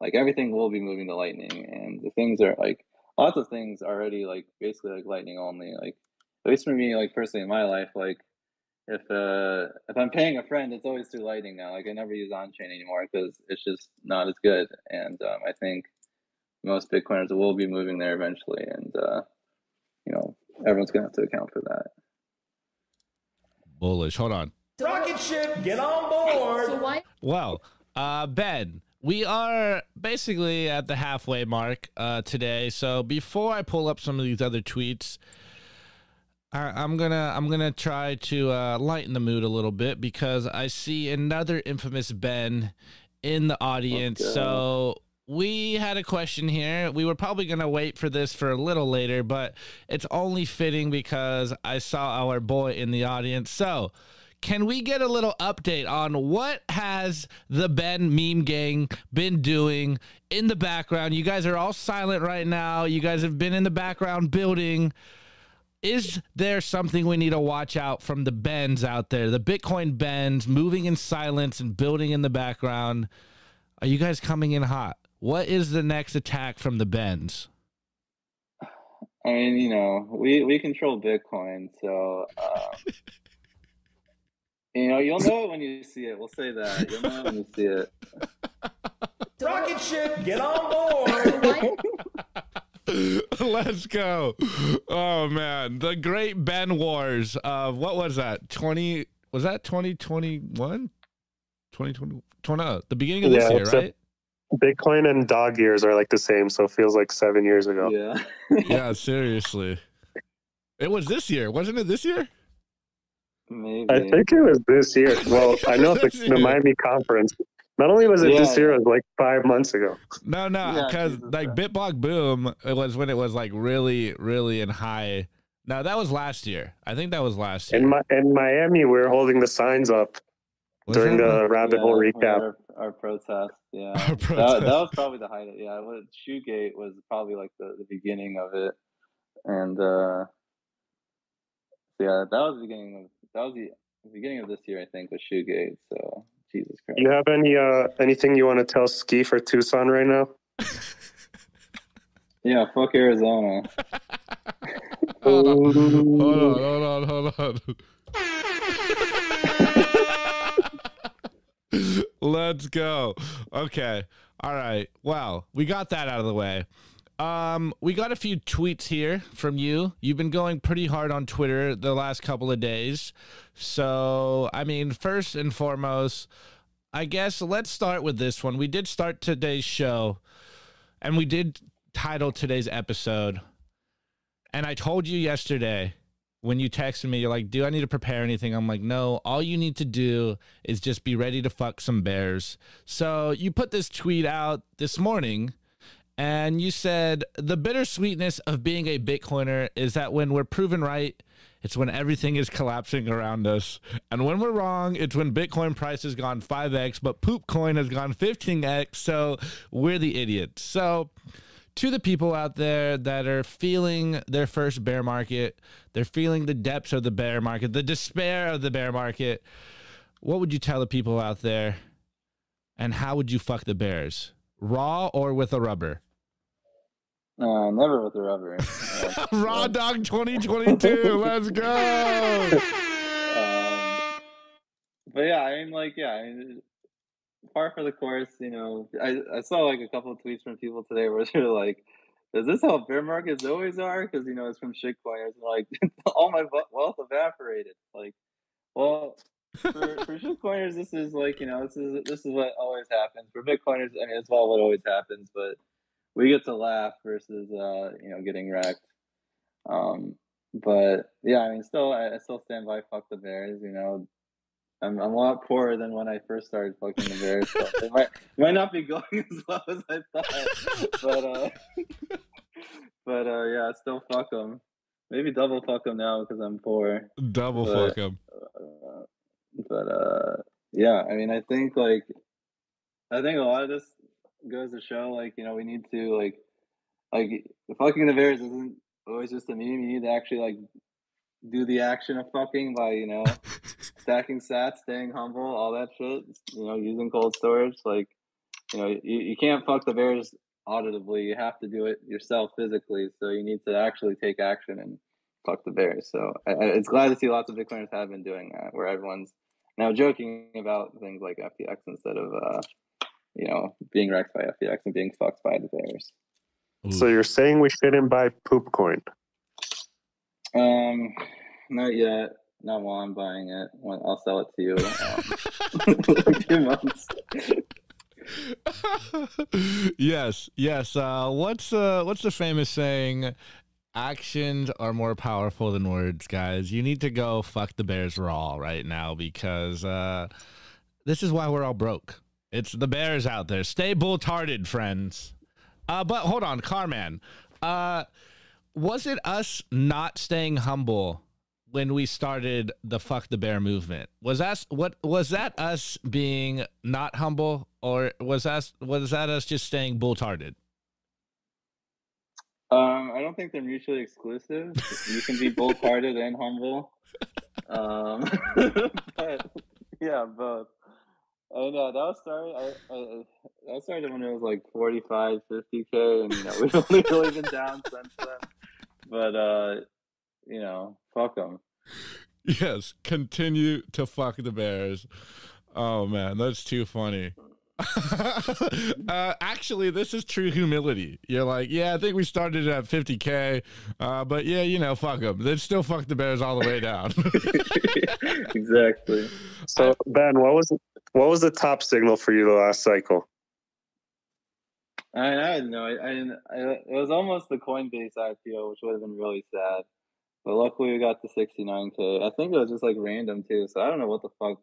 like everything will be moving to Lightning, and the things are like lots of things already like basically like Lightning only. Like at least for me, like personally in my life, like if uh if I'm paying a friend, it's always through Lightning now. Like I never use on chain anymore because it's just not as good. And um, I think most Bitcoiners will be moving there eventually, and uh, you know everyone's gonna have to account for that. Bullish. Hold on. Rocket ship, get on board. So why? Well, uh, Ben, we are basically at the halfway mark uh, today. So before I pull up some of these other tweets, I, I'm gonna I'm gonna try to uh, lighten the mood a little bit because I see another infamous Ben in the audience. Okay. So we had a question here. We were probably gonna wait for this for a little later, but it's only fitting because I saw our boy in the audience. So can we get a little update on what has the Ben meme gang been doing in the background? You guys are all silent right now. You guys have been in the background building. Is there something we need to watch out from the bends out there? The Bitcoin bends moving in silence and building in the background. Are you guys coming in hot? What is the next attack from the bends? I mean, you know, we we control Bitcoin, so uh, you know you'll know it when you see it. We'll say that you'll know when you see it. Rocket ship, get on board. Let's go. Oh man, the great Ben Wars of what was that? 20 was that 2021? 2020 20, uh, the beginning of this Yeah, year, it's a- right? Bitcoin and dog years are like the same, so it feels like seven years ago. Yeah. yeah, seriously. It was this year, wasn't it this year? Maybe. I think it was this year. Well, I know the, the. Miami conference. Not only was it this Yeah, year, it was like five months ago. No, no, because Jesus like Christ. Bitblock Boom, it was when it was like really, really in high. No, that was last year. I think that was last year. In my in Miami, we were holding the signs up Was during that- the rabbit hole recap. Our, our protest, yeah. Our That, protest. that was probably the height. Of, yeah, what Shoegate was probably like the, the beginning of it, and uh, yeah, that was the beginning of that was the, the beginning of this year, I think, with Shoegate. So Jesus Christ. You have any uh anything you want to tell Ski for Tucson right now? Yeah, fuck Arizona. hold on, hold on, hold on, hold on. Let's go. Okay. All right. Well, we got that out of the way. Um, we got a few tweets here from you. You've been going pretty hard on Twitter the last couple of days. So, I mean, first and foremost, I guess let's start with this one. We did start today's show and we did title today's episode. And I told you yesterday when you texted me, you're like, Do I need to prepare anything? I'm like, No, all you need to do is just be ready to fuck some bears. So you put this tweet out this morning and you said, The bittersweetness of being a Bitcoiner is that when we're proven right, it's when everything is collapsing around us. And when we're wrong, it's when Bitcoin price has gone 5x, but poop coin has gone 15x. So we're the idiots. So to the people out there that are feeling their first bear market, they're feeling the depths of the bear market, the despair of the bear market, what would you tell the people out there? And how would you fuck the bears? Raw or with a rubber? Uh, never with the rubber. Uh, Raw dog 2022. Let's go. um, but yeah, I mean, like, yeah, I mean, par for the course. You know, I, I saw like a couple of tweets from people today where they're like, "Is this how bear markets always are?" Because you know it's from shitcoiners. and, Like, all my wealth evaporated. Like, well, for for shitcoiners, this is like you know this is this is what always happens. For bitcoiners, I mean, it's all what always happens. But we get to laugh versus uh, you know getting wrecked. Um, but yeah, I mean, still, I, I still stand by fuck the Bears. You know, I'm, I'm a lot poorer than when I first started fucking the Bears. So it might might not be going as well as I thought, but uh, but uh, yeah, still fuck them. Maybe double fuck them now because I'm poor. Double But- fuck them. Uh, but uh, yeah, I mean, I think like, I think a lot of this goes to show like you know we need to like, like fucking the Bears isn't always just a meme. You need to actually like do the action of fucking by you know stacking sats, staying humble, all that shit. You know, using cold storage. Like, you know, you, you can't fuck the Bears auditively. You have to do it yourself physically. So you need to actually take action and fuck the Bears. So I, I- it's glad to see lots of Bitcoiners have been doing that, where everyone's now joking about things like FTX instead of, uh, you know, being wrecked by FTX and being fucked by the Bears. So you're saying we shouldn't buy poop coin? Um, not yet. Not while I'm buying it. I'll sell it to you um, in a few months. yes, yes. Uh, what's uh, what's the famous saying? Actions are more powerful than words, guys. You need to go fuck the Bears raw right now because uh, this is why we're all broke. It's the Bears out there. Stay bull-tarded, friends. Uh, but hold on, Carman. Uh, was it us not staying humble when we started the fuck the bear movement? Was us what was that us being not humble, or was us was that us just staying bull-tarded? Um, I don't think they're mutually exclusive. You can be both-hearted and humble. Um, but yeah, both. I know that was started. I, I, that started when it was like 45, 50 k, and you know we've only really been down since then. But uh, you know, fuck them. Yes, continue to fuck the Bears. Oh man, that's too funny. uh, actually, this is true humility. You're like, yeah, I think we started at 50k, uh, but yeah, you know, fuck them. They'd still fuck the Bears all the way down. exactly. So Ben, what was what was the top signal for you the last cycle? I, no. I, I, it was almost the Coinbase IPO, which would have been really sad. But luckily, we got to 69k. I think it was just like random too. So I don't know what the fuck.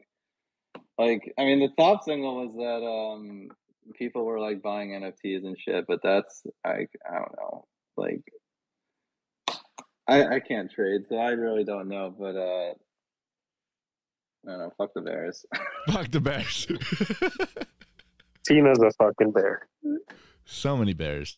Like, I mean, the top signal was that um people were like buying NFTs and shit. But that's I I don't know. Like, I I can't trade, so I really don't know. But uh, I don't. Fuck the Bears. fuck the Bears. Tina's a fucking bear. so many Bears.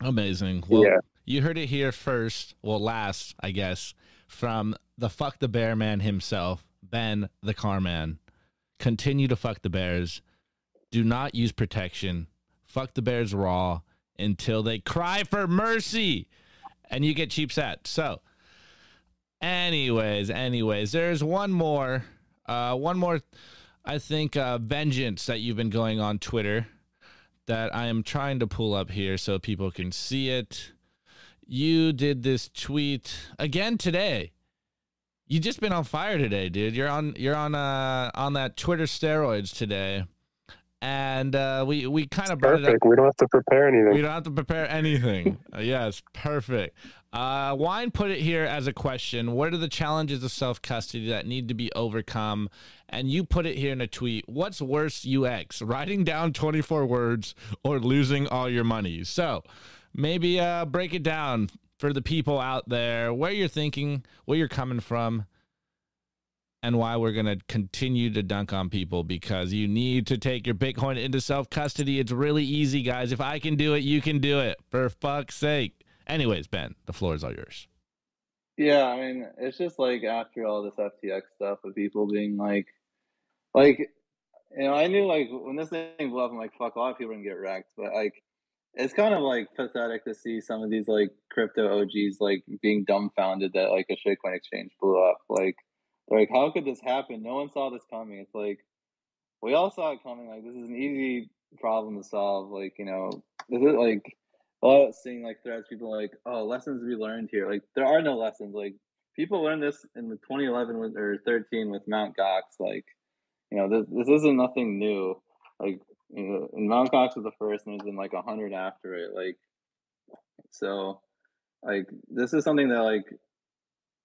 Amazing. Well, Yeah. you heard it here first. Well, last, I guess, from the fuck the bear man himself, Ben the car man. Continue to fuck the bears. Do not use protection. Fuck the bears raw until they cry for mercy and you get cheap set. So, anyways, anyways, there's one more, uh, one more, I think, uh, vengeance that you've been going on Twitter that I am trying to pull up here so people can see it. You did this tweet again today. You just been on fire today, dude. You're on you're on uh on that Twitter steroids today. And uh we we kind of brought it up Perfect. We don't have to prepare anything. we don't have to prepare anything. Uh, yes, perfect. Uh, Wine put it here as a question. What are the challenges of self custody that need to be overcome? And you put it here in a tweet. What's worse, UX, writing down 24 words or losing all your money? So maybe uh, break it down for the people out there where you're thinking, where you're coming from, and why we're going to continue to dunk on people because you need to take your Bitcoin into self custody. It's really easy, guys. If I can do it, you can do it. For fuck's sake. Anyways, Ben, the floor is all yours. Yeah, I mean, it's just like after all this FTX stuff of people being like, like, you know, I knew like when this thing blew up, I'm like, fuck, a lot of people are gonna get wrecked, but like, it's kind of like pathetic to see some of these like crypto OGs like being dumbfounded that like a shitcoin exchange blew up. Like, like, how could this happen? No one saw this coming. It's like, we all saw it coming. Like, this is an easy problem to solve. Like, you know, this is like a lot of seeing like threads, people like, oh, lessons we learned here. Like, there are no lessons. Like, people learned this in the 2011 with, or 13 with Mount Gox. Like, you know, this, this isn't nothing new. Like, you know, Mount Gox was the first, and there's been like a hundred after it. Like, so, like this is something that like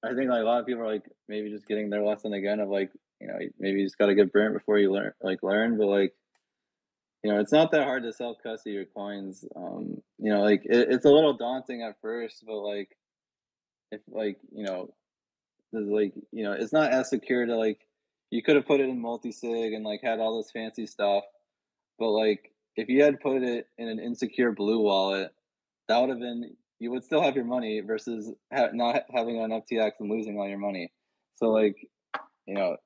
I think like a lot of people are like maybe just getting their lesson again of like you know maybe you just got to get burnt before you learn like learn, but like you know it's not that hard to self custody your coins. Um, you know like it, it's a little daunting at first, but like if like you know like you know it's not as secure to like you could have put it in multi sig and like had all this fancy stuff, but like if you had put it in an insecure blue wallet, that would have been you would still have your money versus ha- not having an FTX and losing all your money. So like, you know,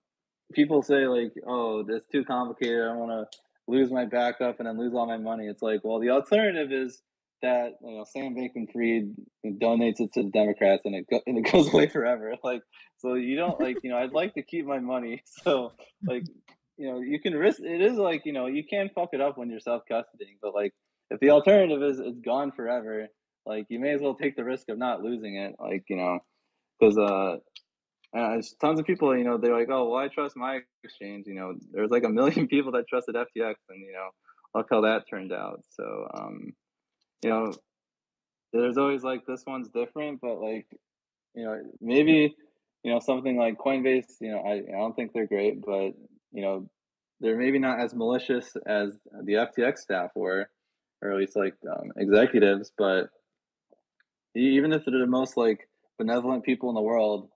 people say like, "Oh, that's too complicated. I want to lose my backup and then lose all my money." It's like, well, the alternative is that you know Sam Bankman-Fried donates it to the Democrats and it go- and it goes away forever. Like, so you don't like you know I'd like to keep my money. So like you know you can risk. It is like you know you can fuck it up when you're self custodying, but like if the alternative is it's gone forever, like you may as well take the risk of not losing it. Like you know because uh. Uh, tons of people, you know, they're like, "Oh, well, I trust my exchange." You know, there's like a million people that trusted FTX, and you know, look how that turned out. So, um, you know, there's always like this one's different, but like, you know, maybe, you know, something like Coinbase, you know, I, I don't think they're great, but, you know, they're maybe not as malicious as the FTX staff were, or at least like um, executives, but even if they're the most like benevolent people in the world,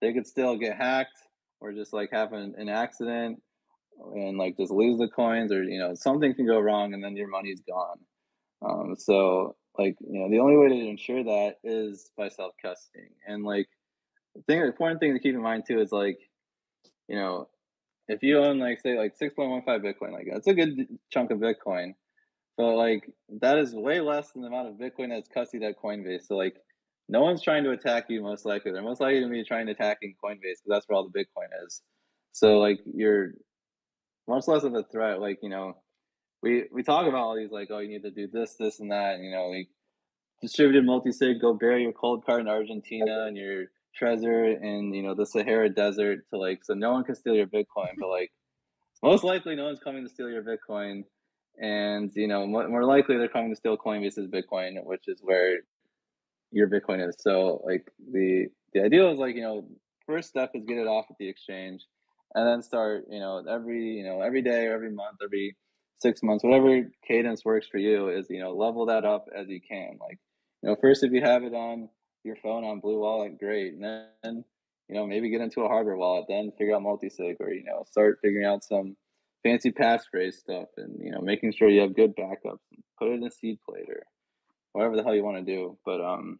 they could still get hacked or just like have an, an accident and like just lose the coins or, you know, something can go wrong and then your money's gone. Um, so like you know the only way to ensure that is by self custodying. And like the thing, the important thing to keep in mind too is like you know if you own like say like six point one five Bitcoin, like that's a good chunk of Bitcoin. But like that is way less than the amount of Bitcoin that's custodied at Coinbase. So like no one's trying to attack you. Most likely, they're most likely to be trying to attacking Coinbase because that's where all the Bitcoin is. So like you're much less of a threat. Like you know we we talk about all these like oh you need to do this this and that and, you know like distributed multi-sig go bury your Coldcard in argentina and your treasure in you know the sahara desert to like so no one can steal your bitcoin but like most likely no one's coming to steal your bitcoin and you know more, more likely they're coming to steal coinbase's bitcoin which is where your bitcoin is so like the the ideal is like you know first step is get it off at the exchange and then start you know every you know every day or every month every six months, whatever cadence works for you is, you know, level that up as you can. Like, you know, first, if you have it on your phone on Blue Wallet, great. And then, you know, maybe get into a hardware wallet, then figure out multi-sig or, you know, start figuring out some fancy passphrase stuff and, you know, making sure you have good backups. Put it in a seed plate or whatever the hell you want to do. But, um,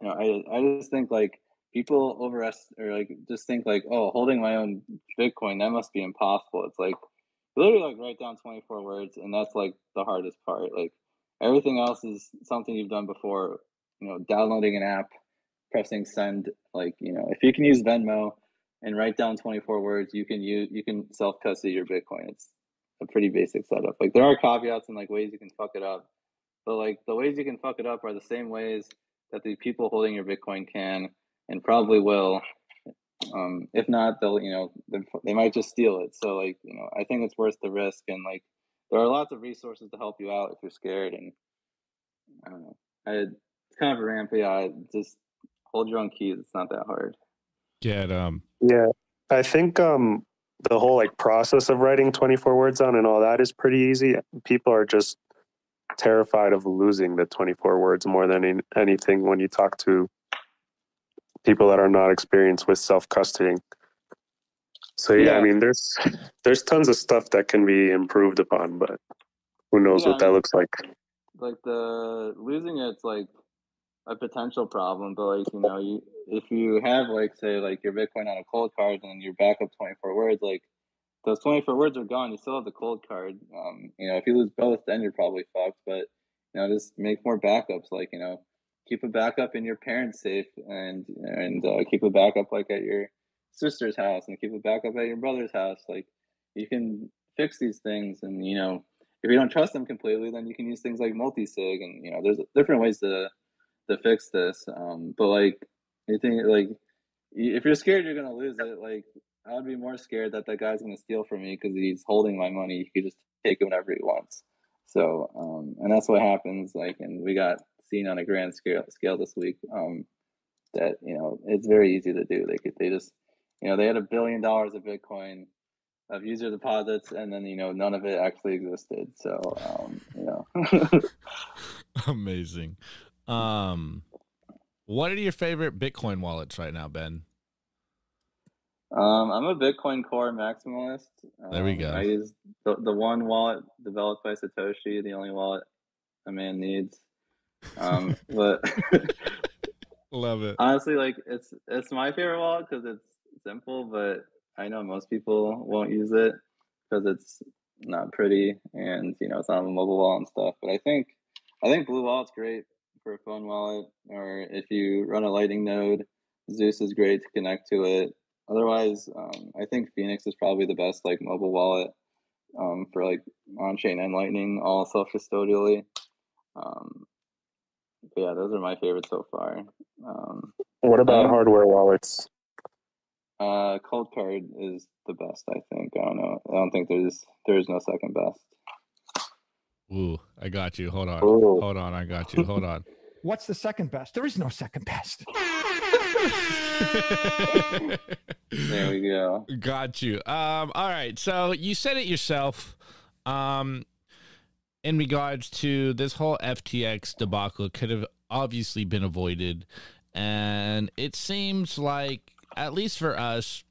you know, I, I just think like people overestimate or like just think like, oh, holding my own Bitcoin, that must be impossible. It's like, literally like write down 24 words and that's like the hardest part like everything else is something you've done before you know downloading an app pressing send like you know if you can use venmo and write down 24 words you can use you can self custody your bitcoin it's a pretty basic setup like there are caveats and like ways you can fuck it up but like the ways you can fuck it up are the same ways that the people holding your bitcoin can and probably will um, if not, they'll you know they, they might just steal it. So like you know, I think it's worth the risk, and like there are lots of resources to help you out if you're scared. And I don't know, I it's kind of a ramp. Yeah, just hold your own keys. It's not that hard. Get um. Yeah, I think um the whole like process of writing 24 words on and all that is pretty easy. People are just terrified of losing the 24 words more than any, anything when you talk to people that are not experienced with self custodying. So yeah, Yeah. I mean, there's there's tons of stuff that can be improved upon, but who knows Yeah, what that looks like? Like the losing it's like a potential problem, but like you know, you if you have like say like your Bitcoin on a Coldcard and your backup 24 words, like those 24 words are gone. You still have the Coldcard. Um, you know, if you lose both, then you're probably fucked. But you know, just make more backups. Like you know, keep a backup in your parents' safe, and and uh, keep a backup like at your sister's house, and keep a backup at your brother's house. Like you can fix these things, and you know, if you don't trust them completely, then you can use things like multi-sig, and you know, there's different ways to to fix this. Um, but like, you think like if you're scared you're gonna lose it, like I would be more scared that that guy's gonna steal from me because he's holding my money. He could just take it whenever he wants. So, um, and that's what happens. Like, and we got seen on a grand scale scale this week. Um, that you know it's very easy to do. They could they just you know they had a billion dollars of Bitcoin of user deposits, and then you know none of it actually existed. So um, you know. Amazing. Um, what are your favorite Bitcoin wallets right now, Ben? Um, I'm a Bitcoin Core maximalist. There we Um, go. I use the, the one wallet developed by Satoshi, the only wallet a man needs. Um, but Love it. honestly, like it's it's my favorite wallet because it's simple, but I know most people won't use it because it's not pretty and you know it's not a mobile wallet and stuff. But I think I think Blue Wallet's great for a phone wallet, or if you run a Lightning node, Zeus is great to connect to it. Otherwise, um, I think Phoenix is probably the best like mobile wallet um, for like on chain and Lightning, all self custodially. Um, but yeah, those are my favorites so far. Um, What about Um, hardware wallets? uh, Coldcard is the best, I think. I don't know. I don't think there's there's no second best. Ooh, I got you. Hold on. Ooh. Hold on. I got you. Hold on. What's the second best? There is no second best. There we go. Got you. Um, all right. So you said it yourself. Um, in regards to this whole FTX debacle, could have obviously been avoided, and it seems like, at least for us,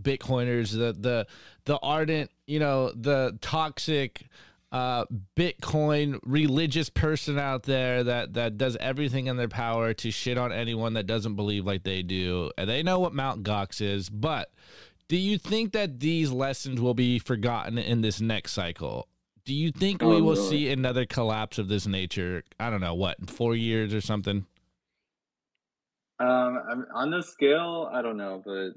Bitcoiners, the the the ardent, you know, the toxic uh Bitcoin religious person out there that that does everything in their power to shit on anyone that doesn't believe like they do. And they know what Mount Gox is, but do you think that these lessons will be forgotten in this next cycle? Do you think we Oh, will no. see another collapse of this nature? I don't know, what, in 4 years or something? Um, on this scale, I don't know, but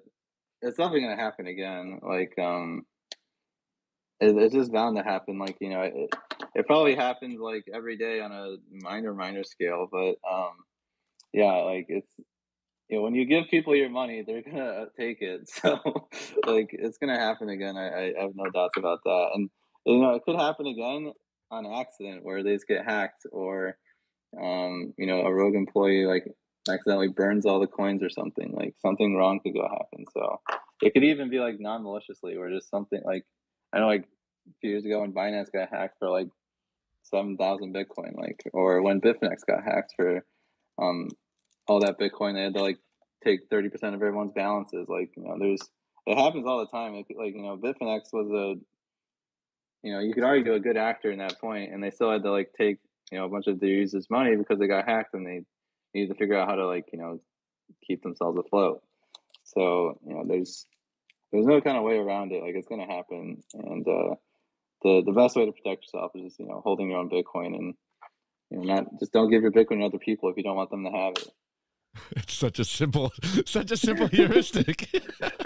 it's definitely gonna happen again. Like, um, it, it's just bound to happen. Like, you know, it, it probably happens like every day on a minor, minor scale. But um, yeah, like it's you know, when you give people your money, they're gonna take it. So, like, it's gonna happen again. I, I have no doubts about that. And you know, it could happen again on accident where they just get hacked, or um, you know, a rogue employee like accidentally burns all the coins or something. Like something wrong could go happen. So it could even be like non maliciously, or just something like I know, like a few years ago when Binance got hacked for like seven thousand Bitcoin, like, or when Bitfinex got hacked for um all that Bitcoin, they had to like take thirty percent of everyone's balances. Like, you know, there's it happens all the time. Like, like you know, Bitfinex was a you know, you could argue a good actor in that point, and they still had to like take you know a bunch of their users' money because they got hacked, and they needed to figure out how to like you know keep themselves afloat. So you know, there's there's no kind of way around it. Like it's gonna happen, and uh, the the best way to protect yourself is just you know holding your own Bitcoin and you know not just don't give your Bitcoin to other people if you don't want them to have it. It's such a simple such a simple heuristic.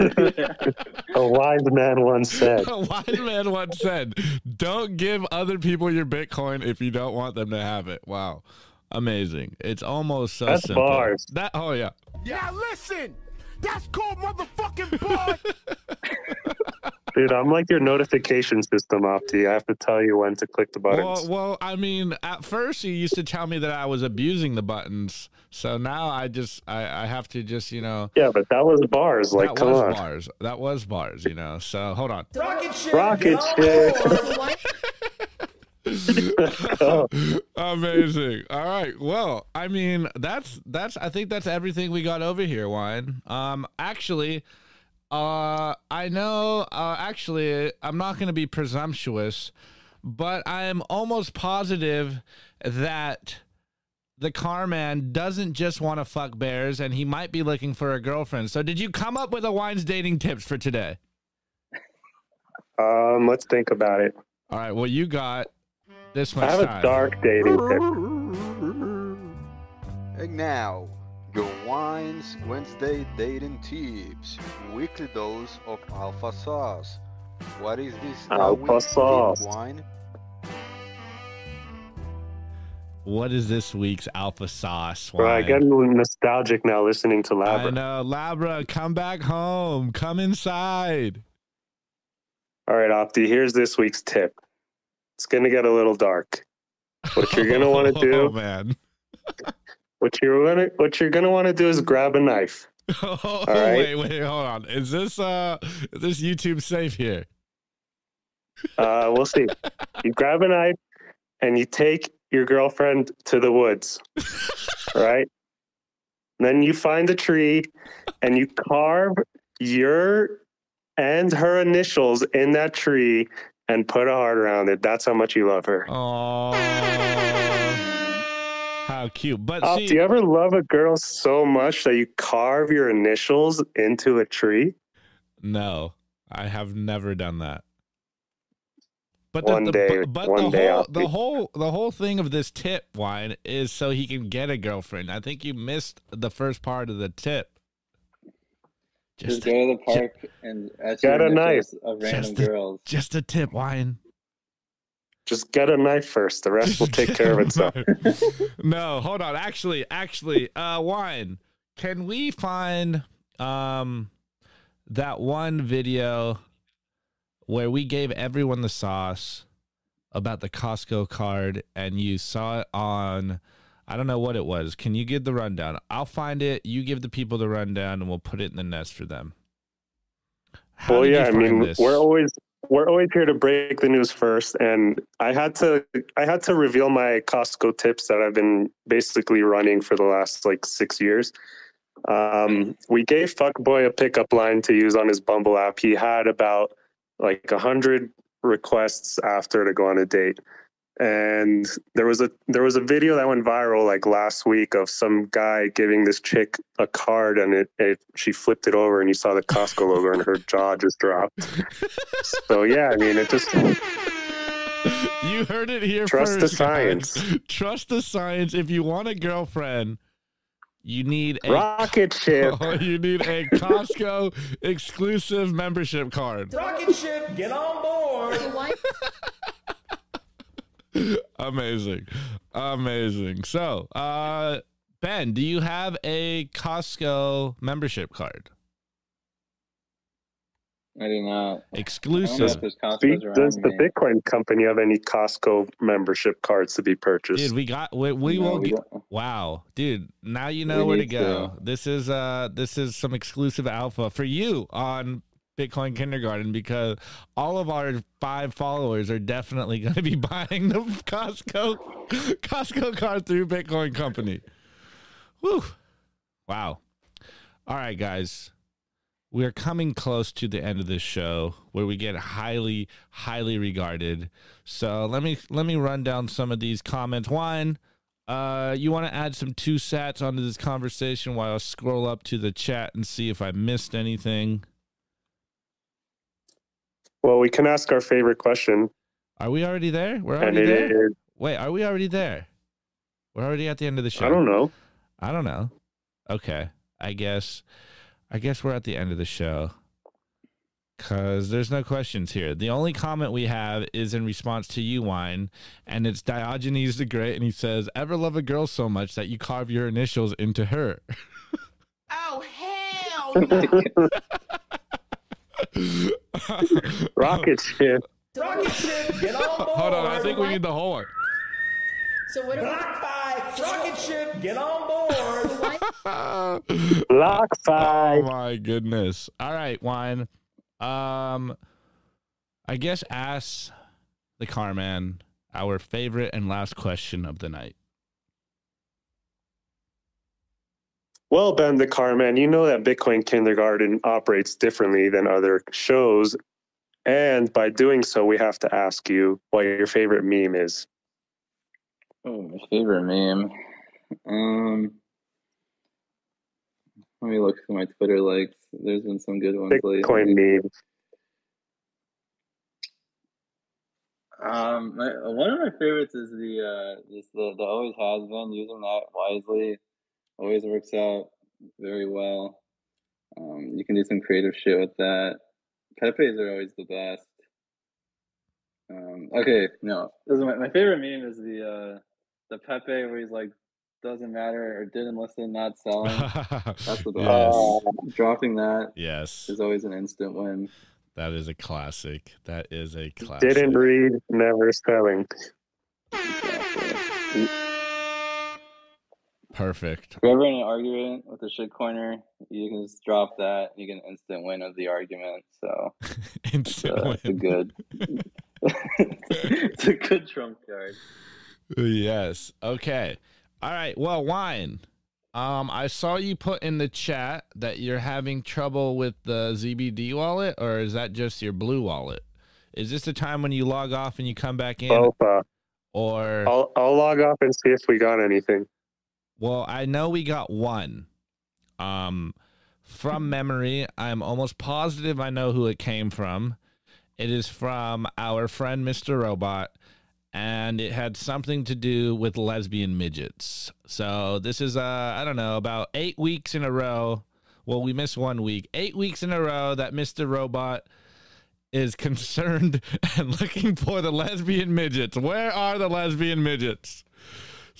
A wise man once said. A wise man once said, "Don't give other people your Bitcoin if you don't want them to have it." Wow, amazing! It's almost so That's simple. bars. That oh yeah, Now listen, that's called motherfucking boy. Dude, I'm like your notification system, Opti. I have to tell you when to click the buttons. Well, well, I mean, at first you used to tell me that I was abusing the buttons, so now I just I, I have to just you know yeah, but that was bars. Like, that come was on. bars. That was bars. You know. So hold on. Rocket ship. Rocket get ship. Amazing. All right. Well, I mean, that's that's I think that's everything we got over here, Wine. Um actually, uh I know uh actually I'm not going to be presumptuous, but I am almost positive that the car man doesn't just want to fuck bears and he might be looking for a girlfriend. So did you come up with a Wine's dating tips for today? um, let's think about it. All right. Well, you got this I much have a dark dating tip. And now, your Wines Wednesday dating tips. Weekly dose of alpha sauce. What is this? Alpha sauce. Wine? What is this week's alpha sauce? Bro, I Wine? get nostalgic now listening to Labra. I know, Labra, come back home. Come inside. All right, Opti, here's this week's tip. It's going to get a little dark. What you're gonna wanna do- Oh man. what you're gonna what you're gonna want to do is grab a knife. oh, right. wait, wait, hold on. Is this uh is this YouTube safe here? Uh, we'll see. You grab a knife and you take your girlfriend to the woods. right? Then you find a tree and you carve your and her initials in that tree and put a heart around it. That's how much you love her. Oh, how cute! But Oh, see, do you ever love a girl so much that you carve your initials into a tree? no, I have never done that. But One the, day- but, but the day whole the whole the whole thing of this tip wine is so he can get a girlfriend. I think you missed the first part of the tip. Just Just go to the park and etch Get a knife. initials of random Just a- girls. just a tip wine. Just get a knife first. The rest will take care of itself. no, hold on. Actually, actually, uh, wine. Can we find um that one video where we gave everyone the sauce about the Costco card and you saw it on I don't know what it was. Can you give the rundown? I'll find it. You give the people the rundown and we'll put it in the nest for them. How well, yeah, I mean, this? we're always we're always here to break the news first, and I had to I had to reveal my Costco tips that I've been basically running for the last like six years. Um, we gave Fuckboy a pickup line to use on his Bumble app. He had about like a hundred requests after to go on a date. And there was a there was a video that went viral like last week of some guy giving this chick a card and it, it she flipped it over and you saw the Costco logo and her jaw just dropped. So yeah, I mean it just you heard it here Trust the first. guys. science. Trust the science. If you want a girlfriend, you need a rocket ship. Oh, you need a Costco exclusive membership card. Rocket ship, get on board. Amazing. Amazing. So, uh Ben, do you have a Costco membership card? I do not. I don't know Exclusive. if there's Costco's Speak- around Does the me. Bitcoin company have any Costco membership cards to be purchased? Dude, we got we, we No, will we get. Wow, dude, now you We know where to go. to. This is uh this is some exclusive alpha for you on Bitcoin Kindergarten because all of our five followers are definitely going to be buying the Costco Costco card through Bitcoin Company. Whew. Wow. All right, guys. We're coming close to the end of this show where we get highly, highly regarded. So let me let me run down some of these comments. One, uh, you want to add some two sats onto this conversation while I scroll up to the chat and see if I missed anything. Well, we can ask our favorite question, Are we already there? We're already it there. is Wait, are we already there? We're already at the end of the show. I don't know. I don't know. Okay. I guess I guess we're at the end of the show. Cause there's no questions here. The only comment we have is in response to you, wine, and it's Diogenes the Great, and he says, "Ever love a girl so much that you carve your initials into her?" Oh, hell no. Rocket ship. Rocket ship, get on board. Hold on, I think we need the whole one. So what? Block five, rocket ship, get on board. What? Block Oh five. my goodness. All right, wine. Um I guess ask the Carman our favorite and last question of the night. Well, Ben the Carman, you know that Bitcoin Kindergarten operates differently than other shows. And by doing so, we have to ask you what your favorite meme is. Oh, my favorite meme. Um, let me look through my Twitter likes. There's been some good ones Bitcoin lately. meme. Um, my, one of my favorites is the uh, just the the always has been using that wisely. Always works out very well. Um, you can do some creative shit with that. Pepe's are always the best. Um, okay, no, this is my, my favorite meme is the uh, the Pepe where he's like doesn't matter or didn't listen, not selling. That's the best. yes. Uh, Dropping that yes. is always an instant win. That is a classic. That is a classic. didn't read, never selling. Exactly. Perfect. If you're ever in an argument with a shitcoiner, you can just drop that. You get an instant win of the argument. So Instant uh, it's a good. it's a good trump card. Yes. Okay. All right. Well, wine. Um, I saw you put in the chat that you're having trouble with the ZBD wallet, or is that just your blue wallet? Is this the time when you log off and you come back in, Both. Uh, or I'll I'll log off and see if we got anything. Well, I know we got one. Um, from memory, I'm almost positive I know who it came from. It is from our friend Mr. Robot, and it had something to do with lesbian midgets. So this is uh I don't know about eight weeks in a row. Well, we missed one week. Eight weeks in a row that Mr. Robot is concerned and looking for the lesbian midgets. Where are the lesbian midgets?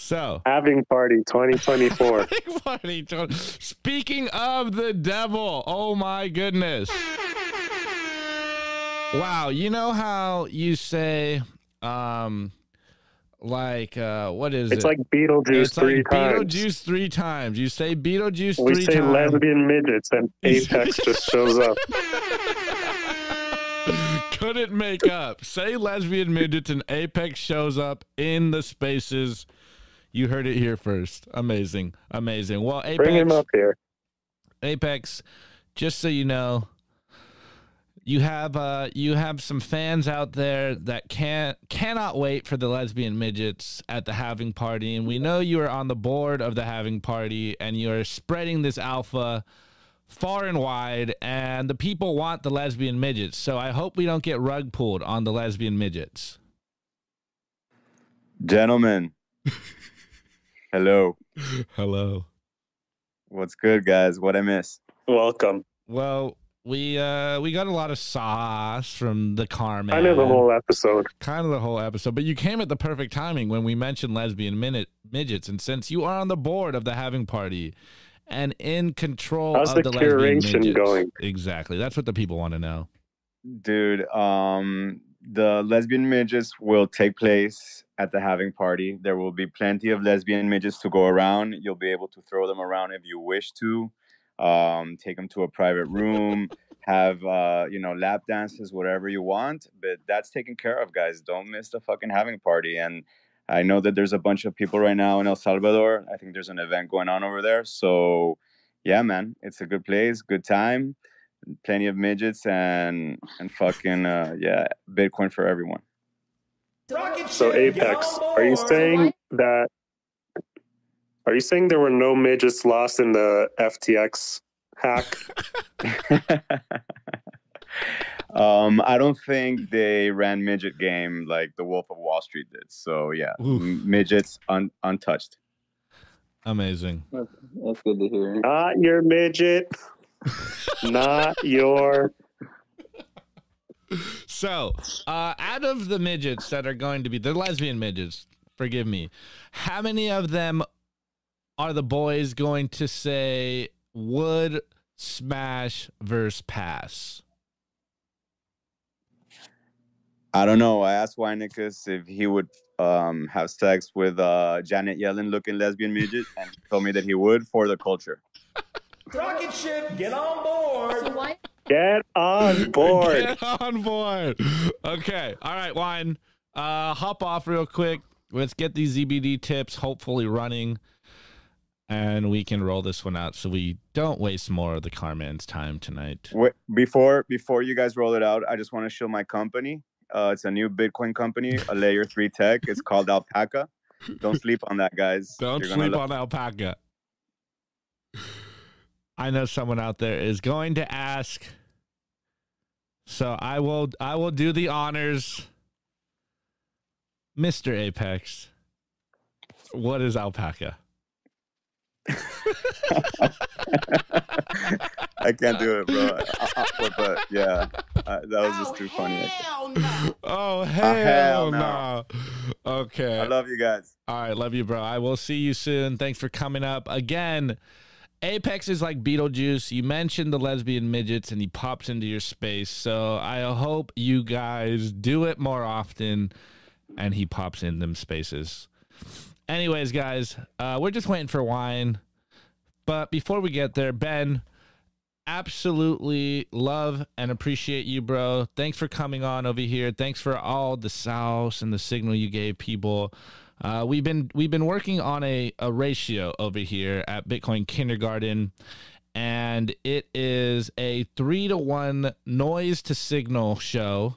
So Having party 2024. Party. Tony. Speaking of the devil, oh my goodness. Wow, you know how you say um like uh what is It's it? like Beetlejuice it's three like times. Beetlejuice three times. You say Beetlejuice we three say times. lesbian midgets and Apex just shows up. Couldn't make up. Say lesbian midgets and Apex shows up in the spaces. You heard it here first. Amazing. Amazing. Well, Apex Bring him up here. Apex, just so you know, you have uh you have some fans out there that can't cannot wait for the lesbian midgets at the having party, and we know you are on the board of the having party, and you are spreading this alpha far and wide, and the people want the lesbian midgets. So I hope we don't get rug pulled on the lesbian midgets. Gentlemen, hello. Hello. What's good, guys? What I miss? Welcome. Well, we uh we got a lot of sauce from the Carman. I know the whole episode. kind of the whole episode, but you came at the perfect timing when we mentioned lesbian minute midgets, and since you are on the board of the having party and in control How's of the the, lesbian curation midgets, going? exactly, that's what the people want to know. Dude, um, the lesbian midgets will take place at the having party. There will be plenty of lesbian midgets to go around. You'll be able to throw them around if you wish to. Um, take them to a private room, have uh, you know, lap dances, whatever you want. But that's taken care of, guys. Don't miss the fucking having party. And I know that there's a bunch of people right now in El Salvador. I think there's an event going on over there. So yeah, man, it's a good place, good time, plenty of midgets and and fucking uh, yeah, Bitcoin for everyone. So Apex, are you saying that? Are you saying there were no midgets lost in the FTX hack? um, I don't think they ran midget game like the Wolf of Wall Street did. So yeah, Oof. m- midgets un- untouched. Amazing. That's, that's good to hear. Not your midget. Not your. So, uh, out of the midgets that are going to be the lesbian midgets, forgive me, how many of them are the boys going to say would smash versus pass? I don't know. I asked Weinicus if he would um, have sex with uh, Janet Yellen looking lesbian midget, and told me that he would for the culture. Rocket ship, get on board. So why? Get on board. Get on board. Okay. All right, Wine. Uh, hop off real quick. Let's get these ZBD tips hopefully running. And we can roll this one out so we don't waste more of the Carman's time tonight. Wait, before before you guys roll it out, I just want to show my company. Uh, it's a new Bitcoin company, a layer three tech. It's called Alpaca. Don't sleep on that, guys. Don't You're gonna sleep on alpaca. I know someone out there is going to ask. So I will I will do the honors. Mr. Apex. What is alpaca? I can't do it, bro. I- I- but, but, yeah, uh, that was just oh, too funny. Oh uh, hell, hell no. Okay. I love you guys. All right, love you, bro. I will see you soon. Thanks for coming up again. Apex is like Beetlejuice. You mentioned the lesbian midgets, and he pops into your space. So I hope you guys do it more often, and he pops in them spaces. Anyways, guys, uh, we're just waiting for wine. But before we get there, Ben, absolutely love and appreciate you, bro. Thanks for coming on over here. Thanks for all the sauce and the signal you gave people. Uh, we've been we've been working on a, a ratio over here at Bitcoin Kindergarten, and it is a three to one noise to signal show.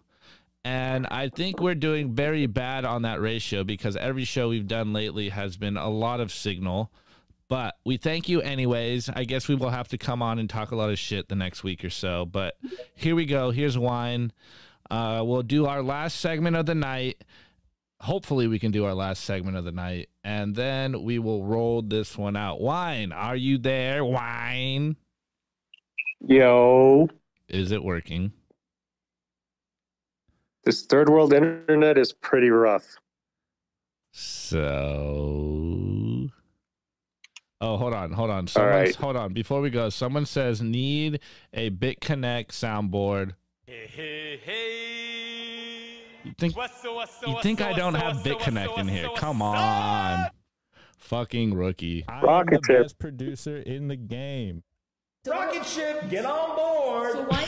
And I think we're doing very bad on that ratio because every show we've done lately has been a lot of signal. But we thank you anyways. I guess we will have to come on and talk a lot of shit the next week or so. But here we go. Here's wine. Uh, we'll do our last segment of the night. Hopefully, we can do our last segment of the night. And then we will roll this one out. Wine, are you there? Wine. Yo, Is it working? this third world internet is pretty rough. So. Oh, hold on, hold on. Someone's, right. Hold on. Before we go, someone says need a BitConnect soundboard. You think you think I don't have BitConnect in here? Come on, fucking rookie. I'm the ship. best producer in the game. Rocket ship, get on board. So why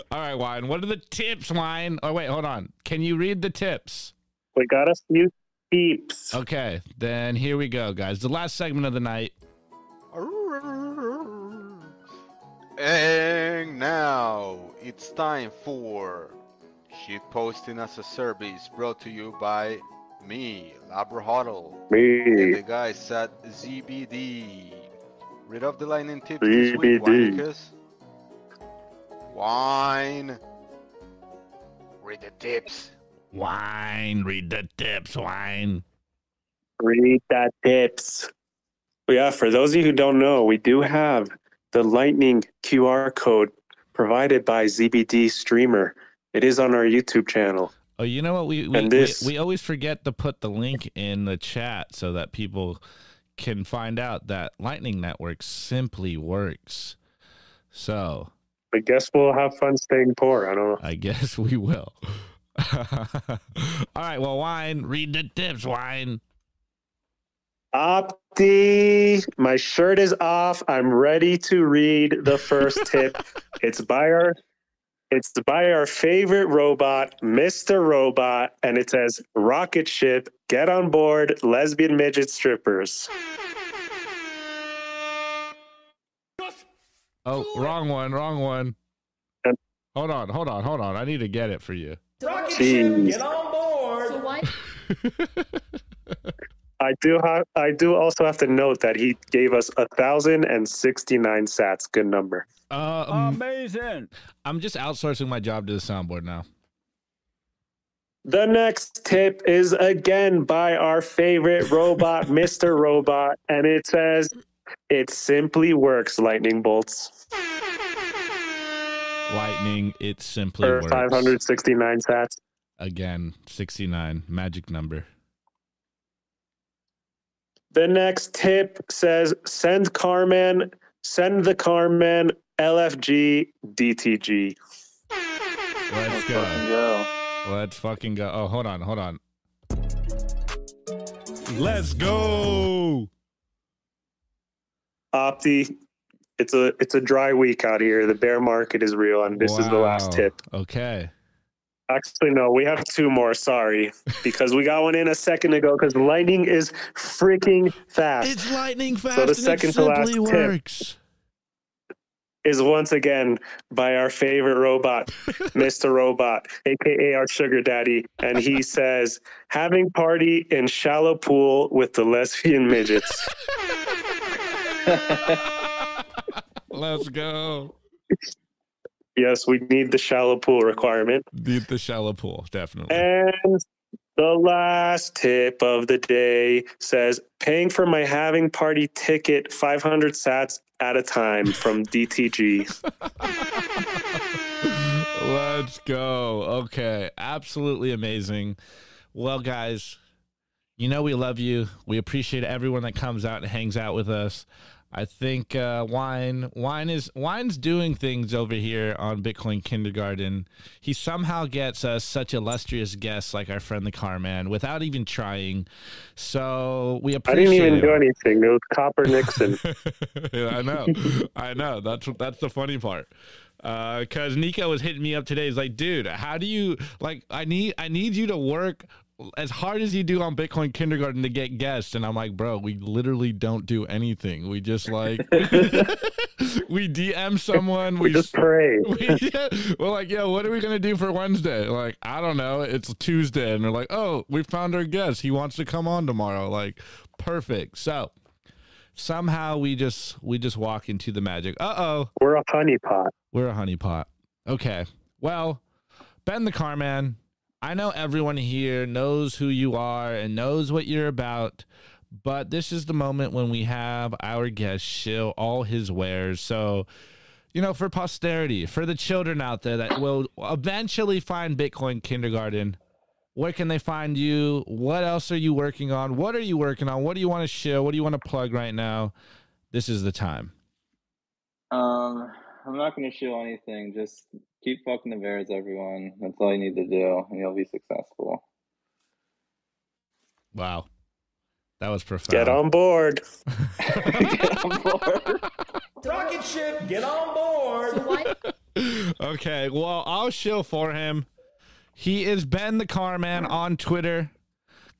All right, wine. What are the tips, wine? Oh wait, hold on. Can you read the tips? We got a few peeps. Okay, then here we go, guys. The last segment of the night. And now it's time for shitposting as a service brought to you by me, Labra Huddle, and Me. the guys at ZBD. Read off the lightning tips this week, ZBD. Wineicus. Wine. Read the tips. Wine. Read the tips, wine. Read that tips. Yeah, for those of you who don't know, we do have the Lightning QR code provided by ZBD Streamer. It is on our YouTube channel. Oh, you know what? We we, this- we we always forget to put the link in the chat so that people can find out that Lightning Network simply works. So I guess we'll have fun staying poor. I don't know. I guess we will. All right. Well, wine. Read the tips, wine. Opti, my shirt is off. I'm ready to read the first tip. It's by our it's by our favorite robot, Mr. Robot, and it says rocket ship, get on board, lesbian midget strippers. Oh, wrong one. Wrong one. Hold on. Hold on. Hold on. I need to get it for you. Rocket Jeez. ship, get on board. so why I do have I do also have to note that he gave us a thousand and sixty nine sats. Good number. Uh, um, Amazing. I'm just outsourcing my job to the soundboard now. The next tip is again by our favorite robot, Mr. Robot, and it says it simply works, lightning bolts. Lightning. It simply For works. 569 sats. Again, 69. Magic number. The next tip says send Carman, send the Carman LFG DTG. Let's go. Go. Let's fucking go. Oh, hold on, hold on. Let's go. Opti, it's a it's a dry week out here. The bear market is real, and this is the last tip. Okay. Actually, no, we have two more. Sorry, because we got one in a second ago. Because lightning is freaking fast. It's lightning fast So the second to last simply tip. Is once again by our favorite robot, Mr. Robot, aka our sugar daddy, and he says, "Having party in shallow pool with the lesbian midgets." Let's go. yes, we need the shallow pool requirement. Beat the shallow pool, definitely. And the last tip of the day says, "Paying for my having party ticket, 500 sats at a time from DTG." Let's go. Okay. Absolutely amazing. Well, guys, you know we love you. We appreciate everyone that comes out and hangs out with us. I think uh, wine wine is wine's doing things over here on Bitcoin Kindergarten. He somehow gets us such illustrious guests like our friend the Carman without even trying. So we appreciate. I didn't even him. do anything. It was Copper Nixon. I know, I know. That's that's the funny part. Because Nico was hitting me up today. He's like, "Dude, how do you like? I need I need you to work as hard as you do on Bitcoin Kindergarten to get guests." And I'm like, "Bro, we literally don't do anything. We just like we DM someone. we just pray. we, yeah, we're like, yeah, what are we gonna do for Wednesday? Like, I don't know. It's Tuesday, and they're like, oh, we found our guest. He wants to come on tomorrow. Like, perfect. So somehow we just we just walk into the magic. Uh oh, We're a honeypot. we're a honeypot. Okay. Well, Ben the Carman, I know everyone here knows who you are and knows what you're about, but this is the moment when we have our guest shill all his wares. So, you know, for posterity, for the children out there that will eventually find Bitcoin kindergarten, where can they find you? What else are you working on? What are you working on? What do you want to shill? What do you want to plug right now? This is the time. Um, I'm not going to show anything. Just keep fucking the bears, everyone. That's all you need to do, and you'll be successful. Wow. That was profound. Get on board. Get on board. Rocket ship, get on board. okay, well, I'll shill for him. He is Ben the Carman on Twitter.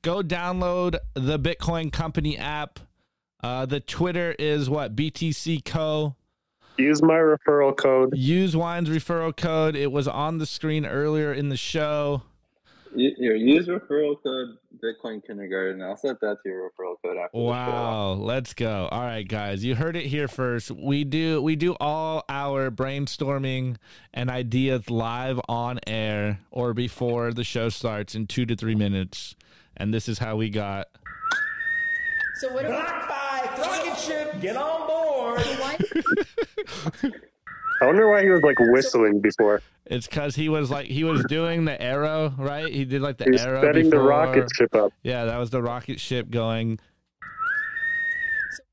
Go download the Bitcoin Company app. Uh, the Twitter is what? BTC Co. Use my referral code. Use Wine's referral code. It was on the screen earlier in the show. You, here, use referral code Bitcoin Kindergarten. I'll set that to your referral code after the show. Wow, let's go. All right, guys, you heard it here first. We do we do all our brainstorming and ideas live on air or before the show starts in 2 to 3 minutes. And this is how we got So what about Block five, rocket ship, get on board. I wonder why he was like whistling before. It's cuz he was like he was doing the arrow, right? He did like the He was arrow setting the rocket ship up. Yeah, that was the rocket ship going.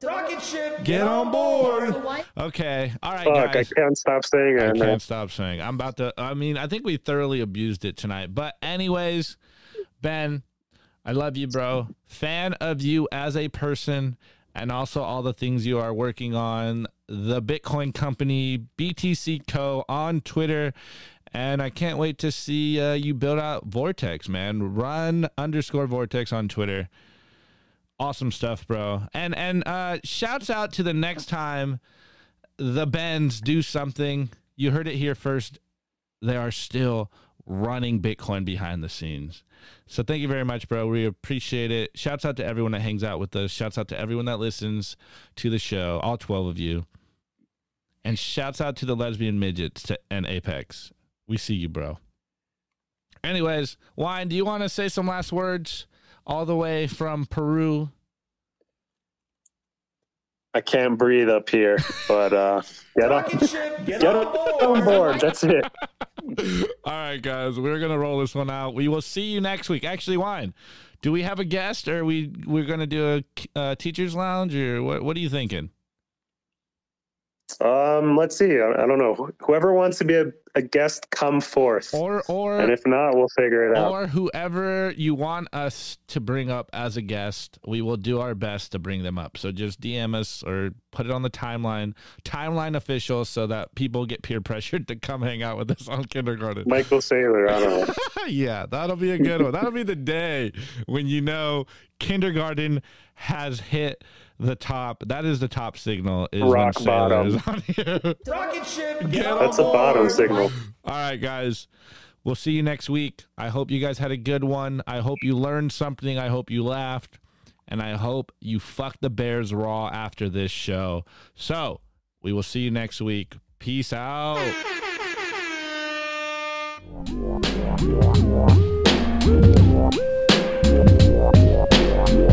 Rocket ship, Get on board. So? Okay. All right, Fuck, I can't stop saying I it. man. can't stop saying. I'm about to. I mean, I think we thoroughly abused it tonight. But anyways, Ben, I love you, bro. Fan of you as a person, and also all the things you are working on. The Bitcoin Company, BTC Co. on Twitter. And I can't wait to see uh, you build out Vortex, man. Run underscore Vortex on Twitter. Awesome stuff, bro. And and uh, shouts out to the next time the Bens do something. You heard it here first. They are still running Bitcoin behind the scenes. So thank you very much, bro. We appreciate it. Shouts out to everyone that hangs out with us. Shouts out to everyone that listens to the show, all 12 of you. And shouts out to the lesbian midgets to, and Apex. We see you, bro. Anyways, Wine, do you want to say some last words all the way from Peru? I can't breathe up here, but uh, get on, get, get on on board. board. That's it. All right, guys, we're gonna roll this one out. We will see you next week. Actually, wine. Do we have a guest, or are we we're gonna do a uh, teachers lounge, or what? What are you thinking? Um, let's see. I, I don't know. Whoever wants to be a, a guest, come forth. Or or and if not, we'll figure it out. or whoever you want us to bring up as a guest, we will do our best to bring them up. So just DM us or put it on the timeline, timeline official, so that people get peer pressured to come hang out with us on kindergarten. Michael Saylor. I don't know. yeah, that'll be a good one. That'll be the day when you know kindergarten has hit the top. That is the top signal. Is Rock when bottom. is on here. Rocket ship, get, Get That's a board. bottom signal. All right, guys. We'll see you next week. I hope you guys had a good one. I hope you learned something. I hope you laughed. And I hope you fucked the Bears raw after this show. So we will see you next week. Peace out.